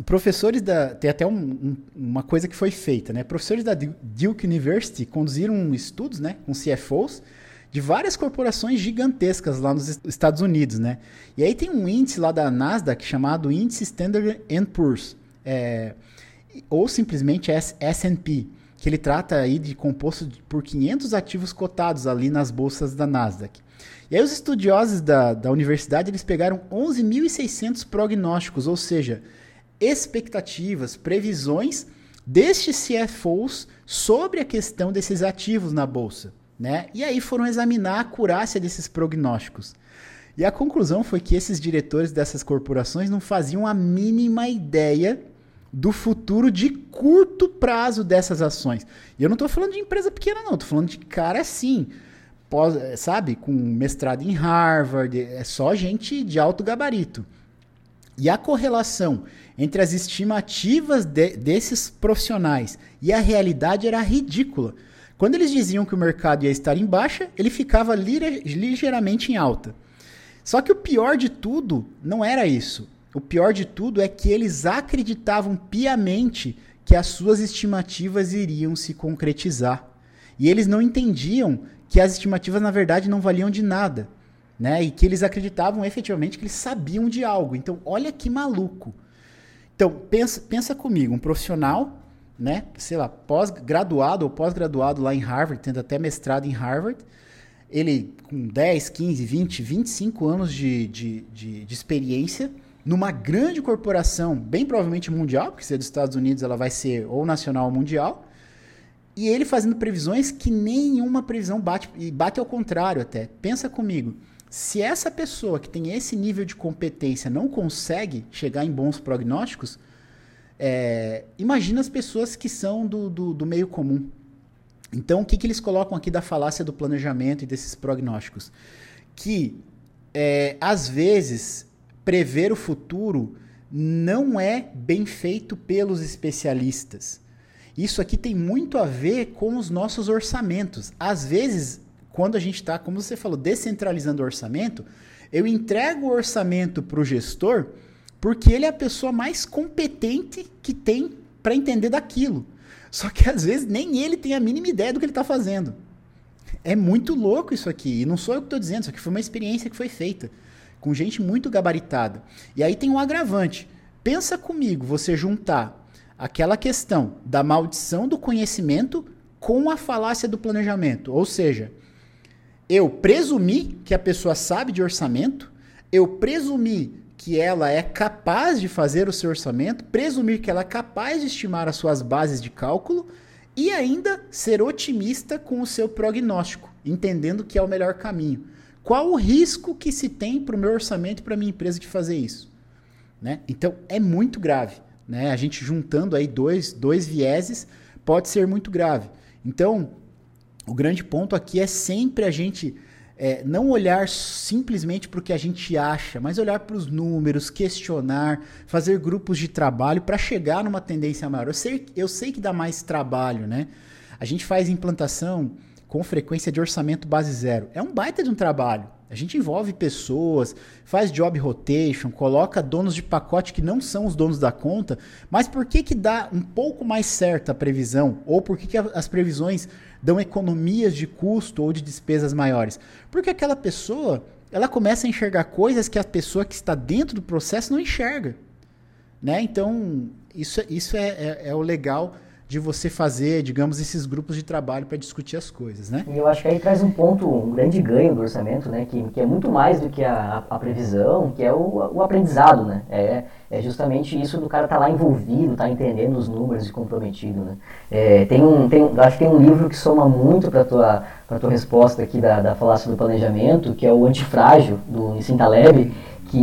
Speaker 2: Professores da. Tem até um, um, uma coisa que foi feita, né? Professores da Duke University conduziram estudos, né? Com CFOs de várias corporações gigantescas lá nos Estados Unidos, né? E aí tem um índice lá da Nasdaq chamado Índice Standard Poor's, é, ou simplesmente S&P que ele trata aí de composto por 500 ativos cotados ali nas bolsas da Nasdaq. E aí os estudiosos da, da universidade eles pegaram 11.600 prognósticos, ou seja, expectativas, previsões destes CFOs sobre a questão desses ativos na bolsa. Né? E aí foram examinar a acurácia desses prognósticos. E a conclusão foi que esses diretores dessas corporações não faziam a mínima ideia do futuro de curto prazo dessas ações. E eu não estou falando de empresa pequena, não, estou falando de cara assim, pós, sabe, com mestrado em Harvard, é só gente de alto gabarito. E a correlação entre as estimativas de, desses profissionais e a realidade era ridícula. Quando eles diziam que o mercado ia estar em baixa, ele ficava ligeiramente em alta. Só que o pior de tudo não era isso. O pior de tudo é que eles acreditavam piamente que as suas estimativas iriam se concretizar. E eles não entendiam que as estimativas, na verdade, não valiam de nada. Né? E que eles acreditavam efetivamente que eles sabiam de algo. Então, olha que maluco. Então, pensa, pensa comigo, um profissional, né, sei lá, pós-graduado ou pós-graduado lá em Harvard, tendo até mestrado em Harvard, ele com 10, 15, 20, 25 anos de, de, de, de experiência, numa grande corporação, bem provavelmente mundial, porque se é dos Estados Unidos ela vai ser ou nacional ou mundial, e ele fazendo previsões que nenhuma previsão bate, e bate ao contrário até. Pensa comigo, se essa pessoa que tem esse nível de competência não consegue chegar em bons prognósticos, é, imagina as pessoas que são do, do, do meio comum. Então, o que, que eles colocam aqui da falácia do planejamento e desses prognósticos? Que, é, às vezes, prever o futuro não é bem feito pelos especialistas. Isso aqui tem muito a ver com os nossos orçamentos. Às vezes, quando a gente está, como você falou, descentralizando o orçamento, eu entrego o orçamento para o gestor porque ele é a pessoa mais competente que tem para entender daquilo. Só que às vezes nem ele tem a mínima ideia do que ele está fazendo. É muito louco isso aqui. E não sou eu que estou dizendo, isso aqui foi uma experiência que foi feita com gente muito gabaritada. E aí tem um agravante. Pensa comigo, você juntar aquela questão da maldição do conhecimento com a falácia do planejamento. Ou seja, eu presumi que a pessoa sabe de orçamento, eu presumi que ela é capaz de fazer o seu orçamento, presumir que ela é capaz de estimar as suas bases de cálculo e ainda ser otimista com o seu prognóstico, entendendo que é o melhor caminho. Qual o risco que se tem para o meu orçamento e para a minha empresa de fazer isso? Né? Então é muito grave. Né? A gente juntando aí dois, dois vieses pode ser muito grave. Então, o grande ponto aqui é sempre a gente é, não olhar simplesmente para o que a gente acha, mas olhar para os números, questionar, fazer grupos de trabalho para chegar numa tendência maior. Eu sei, eu sei que dá mais trabalho, né? A gente faz implantação com frequência de orçamento base zero. É um baita de um trabalho. A gente envolve pessoas, faz job rotation, coloca donos de pacote que não são os donos da conta, mas por que que dá um pouco mais certa a previsão? Ou por que, que as previsões dão economias de custo ou de despesas maiores? Porque aquela pessoa, ela começa a enxergar coisas que a pessoa que está dentro do processo não enxerga. Né? Então, isso, isso é, é, é o legal de você fazer, digamos, esses grupos de trabalho para discutir as coisas, né?
Speaker 1: E eu acho que aí traz um ponto, um grande ganho do orçamento, né? Que, que é muito mais do que a, a previsão, que é o, o aprendizado, né? É, é justamente isso do cara estar tá lá envolvido, estar tá entendendo os números e comprometido, né? É, tem um, tem, acho que tem um livro que soma muito para tua para tua resposta aqui da, da falácia do planejamento, que é o Antifrágil do Nissim Taleb, que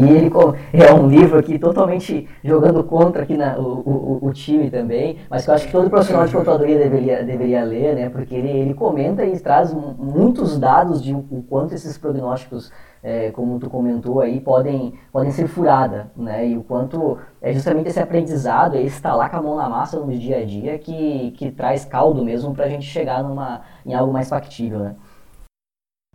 Speaker 1: ele é um livro aqui totalmente jogando contra aqui na, o, o, o, time também, mas que eu acho que todo profissional de contadoria deveria, deveria ler, né, porque ele, ele comenta e traz muitos dados de o quanto esses prognósticos, é, como tu comentou aí, podem, podem ser furada, né, e o quanto é justamente esse aprendizado, esse estar lá com a mão na massa no dia a dia que, que traz caldo mesmo para a gente chegar numa, em algo mais factível, né.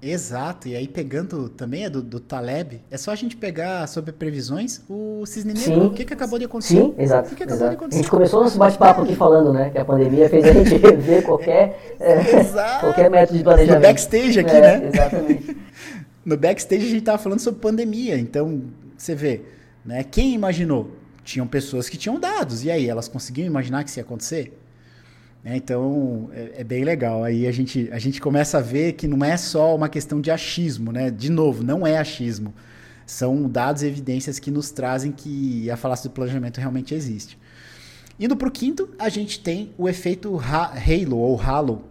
Speaker 2: Exato, e aí pegando também é do, do Taleb, é só a gente pegar sobre previsões o cisne negro, o que, que acabou de acontecer?
Speaker 1: Sim, exato. O que, que acabou exato. de acontecer? A gente começou nosso bate-papo aqui falando, né, que a pandemia fez a gente rever qualquer, é, qualquer método de planejamento.
Speaker 2: No backstage aqui, é,
Speaker 1: né? Exatamente.
Speaker 2: no backstage a gente tava falando sobre pandemia, então você vê, né, quem imaginou? Tinham pessoas que tinham dados, e aí, elas conseguiam imaginar que isso ia acontecer? Né? Então, é, é, bem legal. Aí a gente, a gente começa a ver que não é só uma questão de achismo, né? De novo, não é achismo. São dados e evidências que nos trazem que a falácia do planejamento realmente existe. Indo para o quinto, a gente tem o efeito halo ou halo,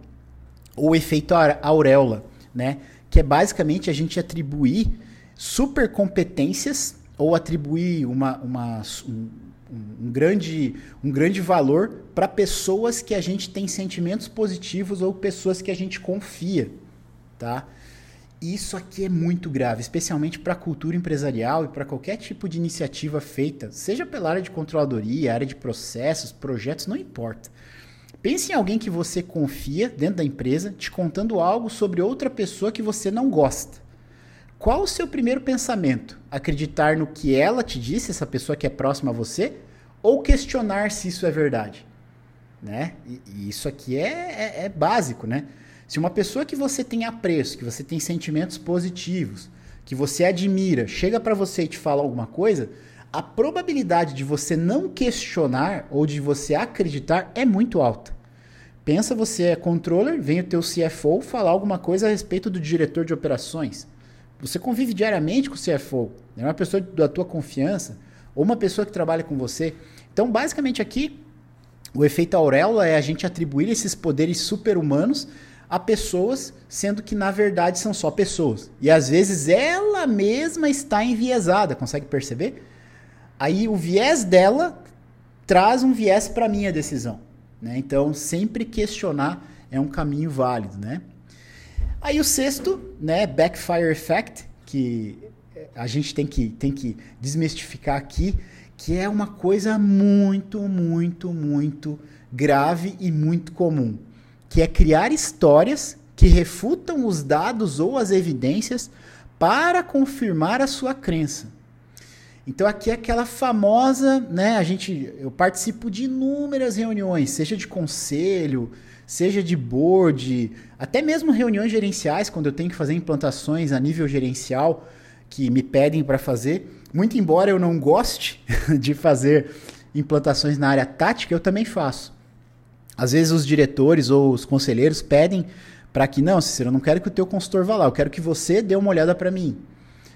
Speaker 2: ou efeito auréola, né? Que é basicamente a gente atribuir super competências ou atribuir uma, uma um, um, grande, um grande valor para pessoas que a gente tem sentimentos positivos ou pessoas que a gente confia, tá? Isso aqui é muito grave, especialmente para a cultura empresarial e para qualquer tipo de iniciativa feita, seja pela área de controladoria, área de processos, projetos, não importa. Pense em alguém que você confia dentro da empresa, te contando algo sobre outra pessoa que você não gosta. Qual o seu primeiro pensamento? Acreditar no que ela te disse, essa pessoa que é próxima a você, ou questionar se isso é verdade? Né? E, e isso aqui é, é, é básico, né? Se uma pessoa que você tem apreço, que você tem sentimentos positivos, que você admira, chega para você e te fala alguma coisa, a probabilidade de você não questionar ou de você acreditar é muito alta. Pensa você é controller, vem o teu CFO falar alguma coisa a respeito do diretor de operações. Você convive diariamente com o CFO, é uma pessoa da tua confiança ou uma pessoa que trabalha com você. Então, basicamente aqui, o efeito auréola é a gente atribuir esses poderes super-humanos a pessoas, sendo que na verdade são só pessoas. E às vezes ela mesma está enviesada, consegue perceber? Aí o viés dela traz um viés para minha decisão. Né? Então, sempre questionar é um caminho válido. Né? Aí o sexto, né, backfire effect, que a gente tem que, tem que desmistificar aqui, que é uma coisa muito, muito, muito grave e muito comum que é criar histórias que refutam os dados ou as evidências para confirmar a sua crença. Então aqui é aquela famosa, né, a gente eu participo de inúmeras reuniões, seja de conselho, seja de board, até mesmo reuniões gerenciais quando eu tenho que fazer implantações a nível gerencial que me pedem para fazer. Muito embora eu não goste de fazer implantações na área tática, eu também faço. Às vezes os diretores ou os conselheiros pedem para que, não, Cícero, eu não quero que o teu consultor vá lá, eu quero que você dê uma olhada para mim.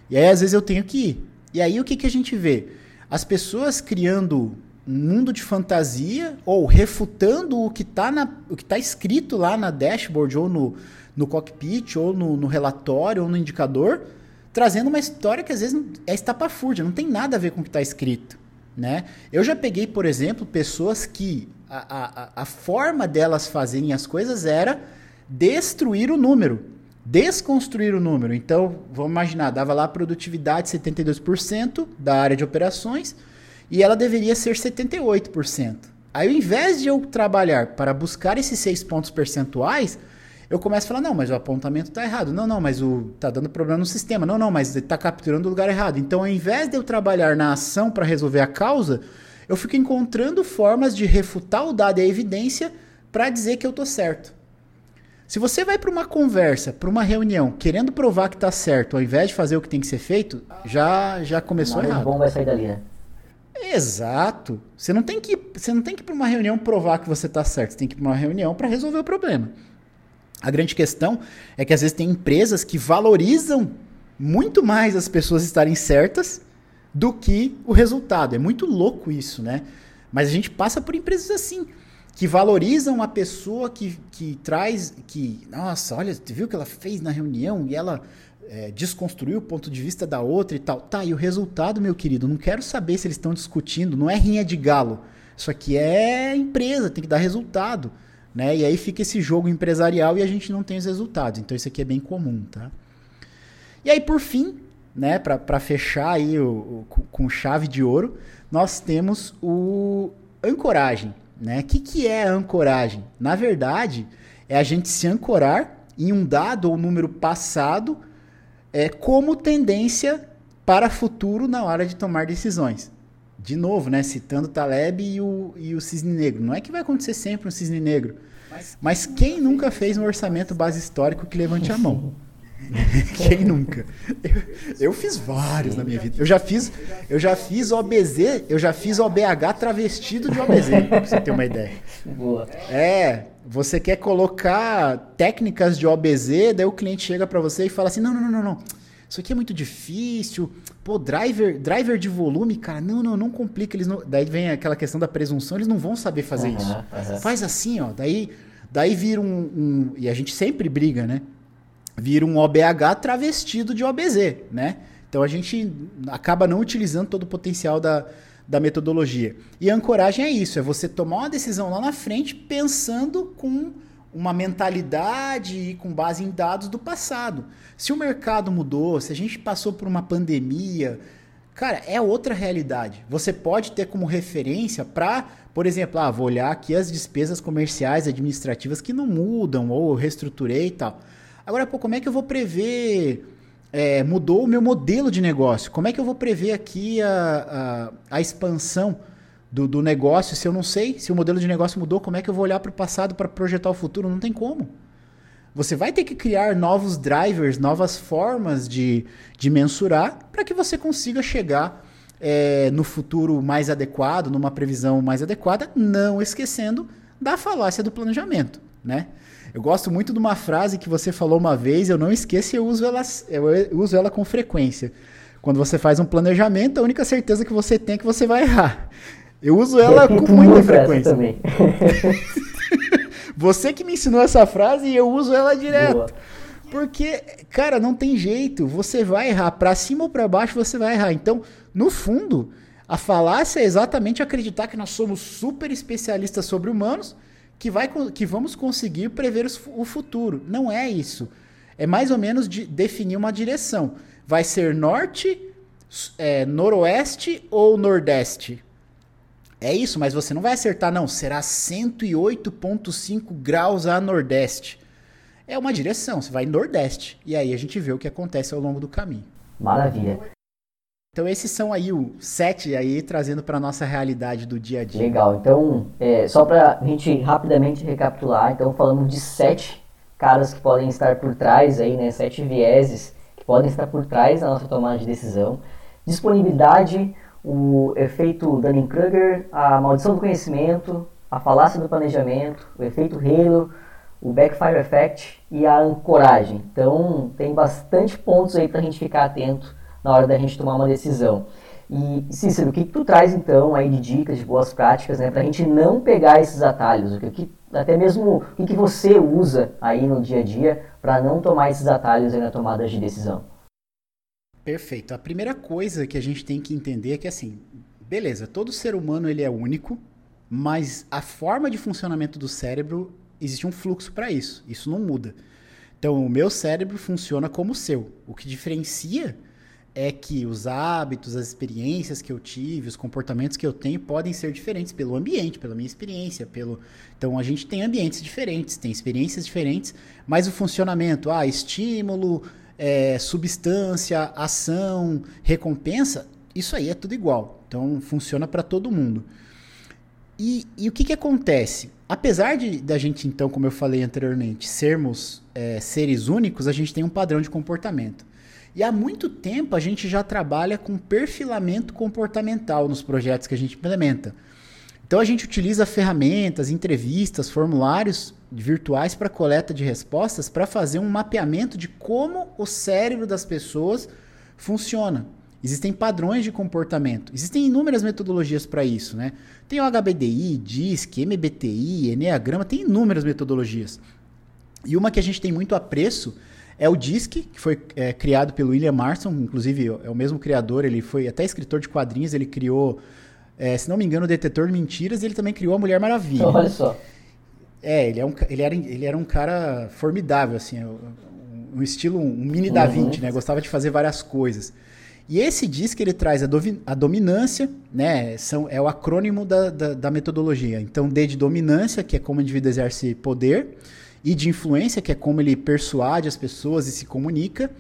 Speaker 2: E aí às vezes eu tenho que ir. E aí o que, que a gente vê? As pessoas criando mundo de fantasia ou refutando o que está tá escrito lá na dashboard ou no, no cockpit ou no, no relatório ou no indicador, trazendo uma história que às vezes é estapafúrdia, não tem nada a ver com o que está escrito. Né? Eu já peguei, por exemplo, pessoas que a, a, a forma delas fazerem as coisas era destruir o número, desconstruir o número. Então, vamos imaginar, dava lá produtividade 72% da área de operações e ela deveria ser 78%. Aí, ao invés de eu trabalhar para buscar esses seis pontos percentuais, eu começo a falar, não, mas o apontamento está errado. Não, não, mas o tá dando problema no sistema. Não, não, mas está capturando o lugar errado. Então, ao invés de eu trabalhar na ação para resolver a causa, eu fico encontrando formas de refutar o dado e a evidência para dizer que eu tô certo. Se você vai para uma conversa, para uma reunião, querendo provar que está certo, ao invés de fazer o que tem que ser feito, já já começou errado.
Speaker 1: bom vai sair dali, né?
Speaker 2: Exato. Você não tem que você não tem que ir para uma reunião provar que você está certo, você tem que ir para uma reunião para resolver o problema. A grande questão é que às vezes tem empresas que valorizam muito mais as pessoas estarem certas do que o resultado. É muito louco isso, né? Mas a gente passa por empresas assim, que valorizam a pessoa que, que traz, que, nossa, olha, viu o que ela fez na reunião e ela é, desconstruiu o ponto de vista da outra e tal. Tá, e o resultado, meu querido, não quero saber se eles estão discutindo, não é rinha de galo. Isso aqui é empresa, tem que dar resultado. Né? E aí fica esse jogo empresarial e a gente não tem os resultados. Então isso aqui é bem comum, tá? E aí, por fim, né, para fechar aí o, o, com chave de ouro, nós temos o ancoragem. Né? O que, que é ancoragem? Na verdade, é a gente se ancorar em um dado ou número passado é, como tendência para futuro na hora de tomar decisões. De novo, né, citando Taleb e o, e o cisne negro. Não é que vai acontecer sempre um cisne negro, mas, mas quem nunca fez um orçamento base histórico que levante a mão? Quem nunca? Eu, eu, fiz vários na minha vida. Eu já fiz, eu já fiz OBZ, eu já fiz OBH travestido de OBZ, pra você ter uma ideia. Boa. É, você quer colocar técnicas de OBZ, daí o cliente chega para você e fala assim: "Não, não, não, não, não. Isso aqui é muito difícil. Pô, driver, driver de volume, cara, não, não, não complica, eles não... daí vem aquela questão da presunção, eles não vão saber fazer uhum, isso. Uhum. Faz assim, ó, daí daí vira um, um, e a gente sempre briga, né? vira um OBH travestido de OBZ, né? Então a gente acaba não utilizando todo o potencial da, da metodologia. E a ancoragem é isso, é você tomar uma decisão lá na frente pensando com uma mentalidade e com base em dados do passado. Se o mercado mudou, se a gente passou por uma pandemia, cara, é outra realidade. Você pode ter como referência para, por exemplo, ah, vou olhar aqui as despesas comerciais, administrativas que não mudam, ou eu reestruturei e tal. Agora, pô, como é que eu vou prever é, mudou o meu modelo de negócio. Como é que eu vou prever aqui a, a, a expansão do, do, negócio se eu não sei se o modelo de negócio mudou? Como é que eu vou olhar para o passado para projetar o futuro? Não tem como. Você vai ter que criar novos drivers, novas formas de, de mensurar para que você consiga chegar é, no futuro mais adequado, numa previsão mais adequada, não esquecendo da falácia do planejamento, né? Eu gosto muito de uma frase que você falou uma vez, eu não esqueço e eu uso ela, eu uso ela com frequência. Quando você faz um planejamento, a única certeza que você tem é que você vai errar. Eu uso ela com muita frequência. Também. você que me ensinou essa frase e eu uso ela direto. Boa. Porque, cara, não tem jeito. Você vai errar. Para cima ou para baixo você vai errar. Então, no fundo, a falácia é exatamente acreditar que nós somos super especialistas sobre humanos que, vai, que vamos conseguir prever o futuro. Não é isso. É mais ou menos de definir uma direção. Vai ser norte, é, noroeste ou nordeste? É isso, mas você não vai acertar, não. Será 108,5 graus a nordeste. É uma direção, você vai nordeste. E aí a gente vê o que acontece ao longo do caminho.
Speaker 3: Maravilha.
Speaker 2: Então esses são aí o sete aí trazendo para nossa realidade do dia a dia.
Speaker 3: Legal. Então é, só para a gente rapidamente recapitular, então falamos de sete caras que podem estar por trás aí, né? Sete vieses que podem estar por trás da nossa tomada de decisão. Disponibilidade, o efeito Dunning-Kruger, a maldição do conhecimento, a falácia do planejamento, o efeito Halo, o backfire effect e a ancoragem. Então tem bastante pontos aí para a gente ficar atento na hora da gente tomar uma decisão. E Cícero, o que, que tu traz então aí de dicas, de boas práticas, né, para a gente não pegar esses atalhos? O que, que até mesmo o que, que você usa aí no dia a dia para não tomar esses atalhos aí na tomada de decisão?
Speaker 2: Perfeito. A primeira coisa que a gente tem que entender é que assim, beleza, todo ser humano ele é único, mas a forma de funcionamento do cérebro existe um fluxo para isso. Isso não muda. Então, o meu cérebro funciona como o seu. O que diferencia é que os hábitos, as experiências que eu tive, os comportamentos que eu tenho podem ser diferentes pelo ambiente, pela minha experiência, pelo então a gente tem ambientes diferentes, tem experiências diferentes, mas o funcionamento, ah, estímulo, é, substância, ação, recompensa, isso aí é tudo igual. Então funciona para todo mundo. E, e, o que, que acontece? Apesar de da gente, então, como eu falei anteriormente, sermos é, seres únicos, a gente tem um padrão de comportamento. E há muito tempo a gente já trabalha com perfilamento comportamental nos projetos que a gente implementa. Então a gente utiliza ferramentas, entrevistas, formulários virtuais para coleta de respostas para fazer um mapeamento de como o cérebro das pessoas funciona. Existem padrões de comportamento. Existem inúmeras metodologias para isso, né? Tem o HBDI, DISC, MBTI, Enneagrama, tem inúmeras metodologias. E uma que a gente tem muito apreço é o DISC, que foi é, criado pelo William Marston, inclusive é o mesmo criador, ele foi até escritor de quadrinhos, ele criou, é, se não me engano, o Detetor de Mentiras, e ele também criou a Mulher Maravilha.
Speaker 3: Olha só.
Speaker 2: É, ele, é um, ele, era, ele era um cara formidável, assim, é um estilo, um mini uhum. Da Vinci, né? Gostava de fazer várias coisas. E esse DISC ele traz a, a dominância, né? São, é o acrônimo da, da, da metodologia. Então, D de dominância, que é como o indivíduo exerce poder e de influência, que é como ele persuade as pessoas e se comunica.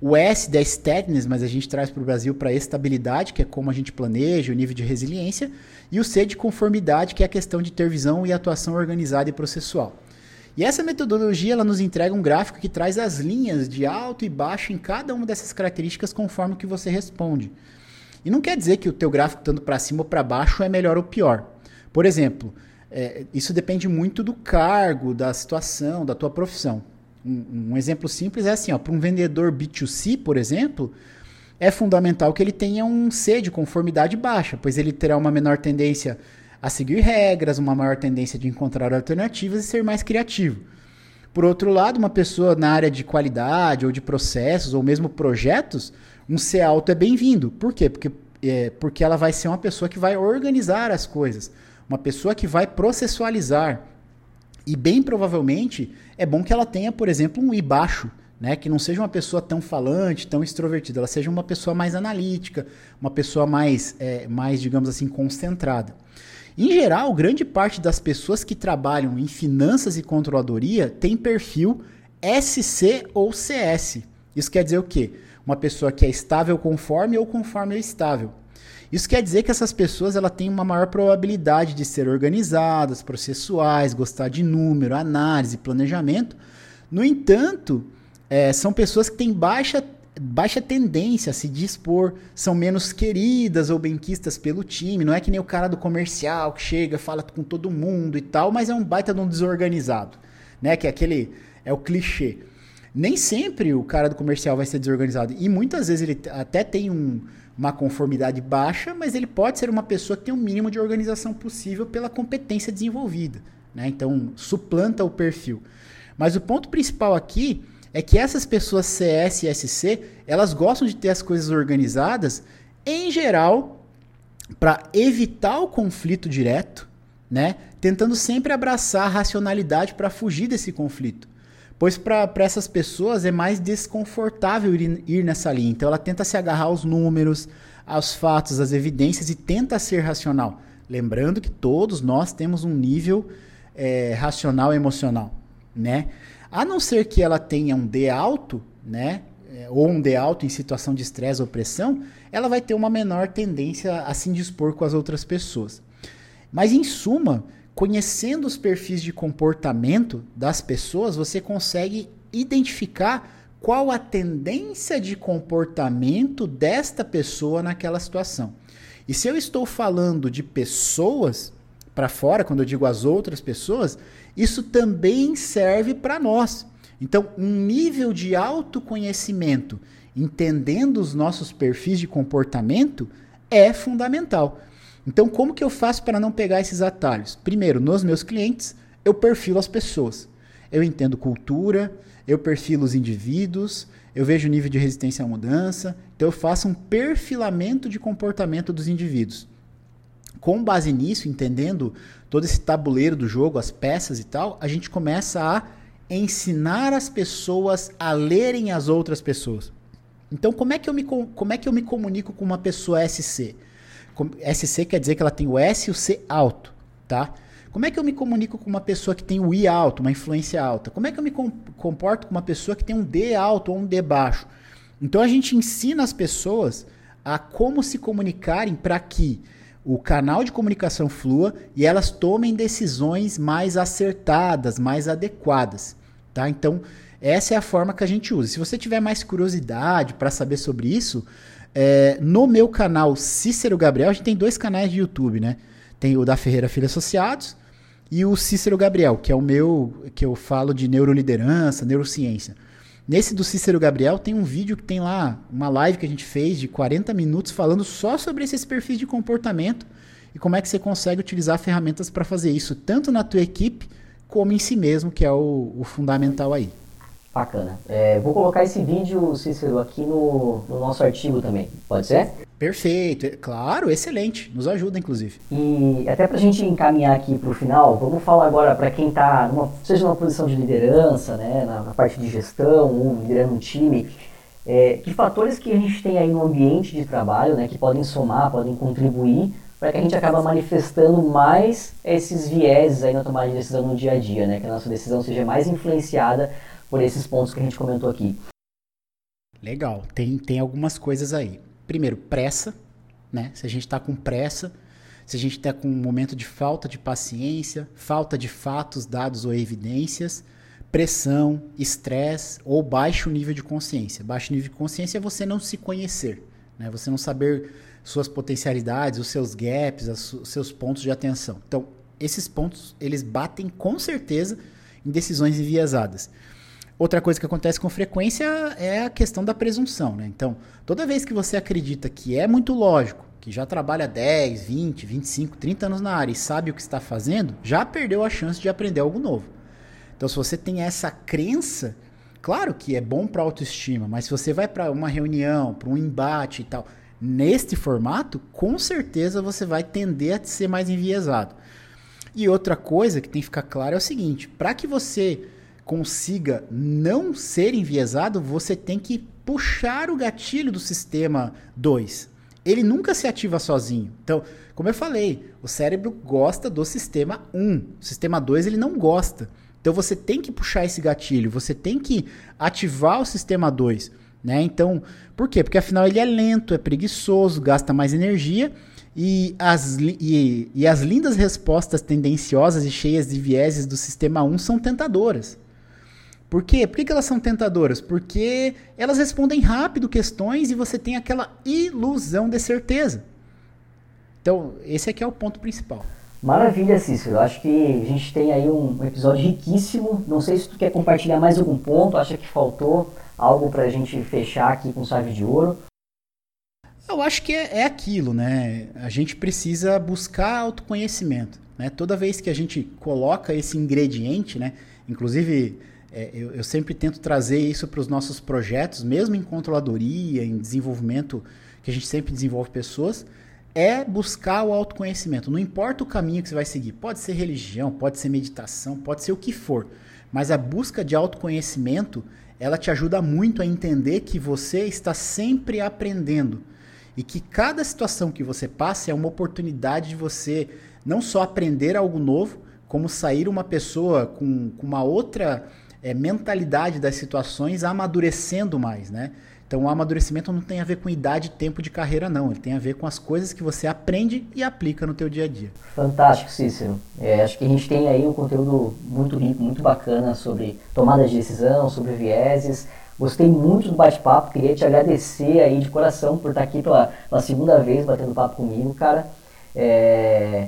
Speaker 2: O S da steadiness, mas a gente traz para o Brasil para estabilidade, que é como a gente planeja, o nível de resiliência. E o C de conformidade, que é a questão de ter visão e atuação organizada e processual. E essa metodologia ela nos entrega um gráfico que traz as linhas de alto e baixo em cada uma dessas características conforme que você responde. E não quer dizer que o teu gráfico estando para cima ou para baixo é melhor ou pior. Por exemplo, é, isso depende muito do cargo, da situação, da tua profissão. Um, um exemplo simples é assim, para um vendedor B2C, por exemplo, é fundamental que ele tenha um C de conformidade baixa, pois ele terá uma menor tendência a seguir regras, uma maior tendência de encontrar alternativas e ser mais criativo. Por outro lado, uma pessoa na área de qualidade ou de processos ou mesmo projetos, um C alto é bem-vindo. Por quê? Porque, é, porque ela vai ser uma pessoa que vai organizar as coisas, uma pessoa que vai processualizar. E bem provavelmente é bom que ela tenha, por exemplo, um I baixo, né? Que não seja uma pessoa tão falante, tão extrovertida, ela seja uma pessoa mais analítica, uma pessoa mais, é, mais digamos assim, concentrada. Em geral, grande parte das pessoas que trabalham em finanças e controladoria tem perfil SC ou CS. Isso quer dizer o quê? Uma pessoa que é estável conforme ou conforme é estável. Isso quer dizer que essas pessoas ela têm uma maior probabilidade de ser organizadas, processuais, gostar de número, análise, planejamento. No entanto, é, são pessoas que têm baixa, baixa tendência a se dispor, são menos queridas ou benquistas pelo time. Não é que nem o cara do comercial que chega, fala com todo mundo e tal, mas é um baita de um desorganizado, né? Que é aquele é o clichê. Nem sempre o cara do comercial vai ser desorganizado e muitas vezes ele até tem um, uma conformidade baixa, mas ele pode ser uma pessoa que tem um mínimo de organização possível pela competência desenvolvida, né? Então suplanta o perfil. Mas o ponto principal aqui é que essas pessoas CS e SC, elas gostam de ter as coisas organizadas, em geral, para evitar o conflito direto, né? Tentando sempre abraçar a racionalidade para fugir desse conflito. Pois para essas pessoas é mais desconfortável ir, ir nessa linha. Então ela tenta se agarrar aos números, aos fatos, às evidências e tenta ser racional. Lembrando que todos nós temos um nível é, racional emocional, né? A não ser que ela tenha um D alto, né? É, ou um D alto em situação de estresse ou pressão, ela vai ter uma menor tendência a se indispor com as outras pessoas. Mas em suma, conhecendo os perfis de comportamento das pessoas, você consegue identificar qual a tendência de comportamento desta pessoa naquela situação. E se eu estou falando de pessoas para fora, quando eu digo as outras pessoas, isso também serve para nós. Então, um nível de autoconhecimento, entendendo os nossos perfis de comportamento, é fundamental. Então, como que eu faço para não pegar esses atalhos? Primeiro, nos meus clientes, eu perfilo as pessoas. Eu entendo cultura, eu perfilo os indivíduos, eu vejo o nível de resistência à mudança, então eu faço um perfilamento de comportamento dos indivíduos. Com base nisso, entendendo todo esse tabuleiro do jogo, as peças e tal, a gente começa a ensinar as pessoas a lerem as outras pessoas. Então, como é que eu me, como é que eu me comunico com uma pessoa SC? SC quer dizer que ela tem o S e o C alto, tá? Como é que eu me comunico com uma pessoa que tem o I alto, uma influência alta? Como é que eu me comporto com uma pessoa que tem um D alto ou um D baixo? Então a gente ensina as pessoas a como se comunicarem para que o canal de comunicação flua e elas tomem decisões mais acertadas, mais adequadas, tá? Então, essa é a forma que a gente usa. Se você tiver mais curiosidade para saber sobre isso, é, no meu canal Cícero Gabriel, a gente tem dois canais de YouTube, né? Tem o da Ferreira Filho Associados e o Cícero Gabriel, que é o meu, que eu falo de neuroliderança, neurociência. Nesse do Cícero Gabriel tem um vídeo que tem lá, uma live que a gente fez de 40 minutos falando só sobre esses perfis de comportamento e como é que você consegue utilizar ferramentas para fazer isso, tanto na tua equipe como em si mesmo, que é o, o fundamental aí.
Speaker 3: Bacana. É, vou colocar esse vídeo, Cícero, aqui no, no, nosso artigo também. Pode ser?
Speaker 2: Perfeito. É, claro, excelente. Nos ajuda, inclusive.
Speaker 3: E até para a gente encaminhar aqui para o final, vamos falar agora para quem está, seja numa posição de liderança, né, na, na parte de gestão, ou liderando um time, é, que fatores que a gente tem aí no ambiente de trabalho, né, que podem somar, podem contribuir para que a gente acabe manifestando mais esses vieses aí na tomada de decisão no dia a dia, né, que a nossa decisão seja mais influenciada por esses pontos que a gente comentou aqui.
Speaker 2: Legal, tem, tem algumas coisas aí. Primeiro, pressa, né? Se a gente está com pressa, se a gente está com um momento de falta de paciência, falta de fatos, dados ou evidências, pressão, estresse ou baixo nível de consciência. Baixo nível de consciência é você não se conhecer, né? Você não saber suas potencialidades, os seus gaps, os seus pontos de atenção. Então, esses pontos, eles batem com certeza em decisões enviesadas. Outra coisa que acontece com frequência é a questão da presunção. Né? Então, toda vez que você acredita que é muito lógico, que já trabalha 10, 20, 25, 30 anos na área e sabe o que está fazendo, já perdeu a chance de aprender algo novo. Então, se você tem essa crença, claro que é bom para autoestima, mas se você vai para uma reunião, para um embate e tal, neste formato, com certeza você vai tender a ser mais enviesado. E outra coisa que tem que ficar claro é o seguinte: para que você consiga não ser enviesado, você tem que puxar o gatilho do sistema 2. Ele nunca se ativa sozinho. Então, como eu falei, o cérebro gosta do sistema 1. O sistema 2 ele não gosta. Então você tem que puxar esse gatilho, você tem que ativar o sistema 2. Né? Então, por quê? Porque afinal ele é lento, é preguiçoso, gasta mais energia e as, e, e as lindas respostas tendenciosas e cheias de vieses do sistema 1 são tentadoras. Por quê? Por que, elas são tentadoras? Porque elas respondem rápido questões e você tem aquela ilusão de certeza. Então, esse aqui é o ponto principal.
Speaker 1: Maravilha, Cícero. Acho que a gente tem aí um episódio riquíssimo. Não sei se tu quer compartilhar mais algum ponto, acha que faltou algo para a gente fechar aqui com chave de ouro.
Speaker 2: Eu acho que é, é, aquilo, né? A gente precisa buscar autoconhecimento. Né? Toda vez que a gente coloca esse ingrediente, né? Inclusive, é, eu, eu, sempre tento trazer isso para os nossos projetos, mesmo em controladoria, em desenvolvimento, que a gente sempre desenvolve pessoas, é buscar o autoconhecimento. Não importa o caminho que você vai seguir. Pode ser religião, pode ser meditação, pode ser o que for. Mas a busca de autoconhecimento, ela te ajuda muito a entender que você está sempre aprendendo e que cada situação que você passa é uma oportunidade de você não só aprender algo novo, como sair uma pessoa com, com uma outra é, mentalidade das situações amadurecendo mais, né? Então o amadurecimento não tem a ver com idade e tempo de carreira, não. Ele tem a ver com as coisas que você aprende e aplica no teu dia a dia.
Speaker 1: Fantástico, Cícero. É, acho que a gente tem aí um conteúdo muito rico, muito bacana sobre tomada de decisão, sobre vieses. Gostei muito do bate-papo, queria te agradecer aí de coração por estar aqui pela, pela segunda vez batendo papo comigo, cara. É...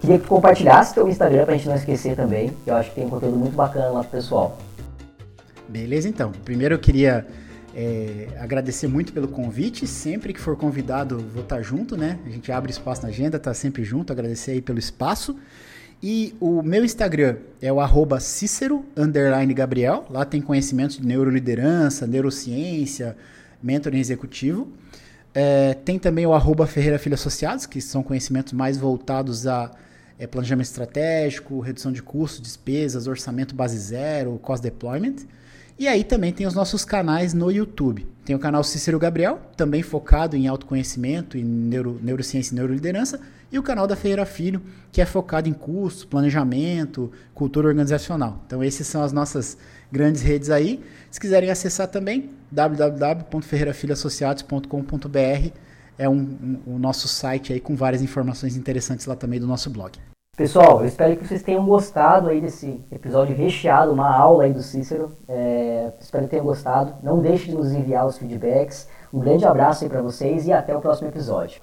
Speaker 1: Queria que compartilhasse teu Instagram pra gente não esquecer também, eu acho que tem um conteúdo muito bacana lá pro pessoal.
Speaker 2: Beleza, então. Primeiro eu queria é, agradecer muito pelo convite. Sempre que for convidado, vou estar junto, né? A gente abre espaço na agenda, tá sempre junto. Agradecer aí pelo espaço. E o meu Instagram é o arroba Cícero Gabriel. Lá tem conhecimentos de neuroliderança, neurociência, mentoring executivo. É, tem também o arroba Ferreira Filho Associados, que são conhecimentos mais voltados a é, planejamento estratégico, redução de custos, despesas, orçamento base zero, cost deployment. E aí também tem os nossos canais no YouTube. Tem o canal Cícero Gabriel, também focado em autoconhecimento, em neuro, neurociência e neuroliderança, e o canal da Ferreira Filho, que é focado em custos, planejamento, cultura organizacional. Então essas são as nossas grandes redes aí. Se quiserem acessar também, www.ferreirafilhoassociados.com.br é um, um, o nosso site aí com várias informações interessantes lá também do nosso blog.
Speaker 1: Pessoal, eu espero que vocês tenham gostado aí desse episódio recheado, uma aula aí do Cícero. É, espero que tenham gostado. Não deixe de nos enviar os feedbacks. Um grande abraço aí para vocês e até o próximo episódio.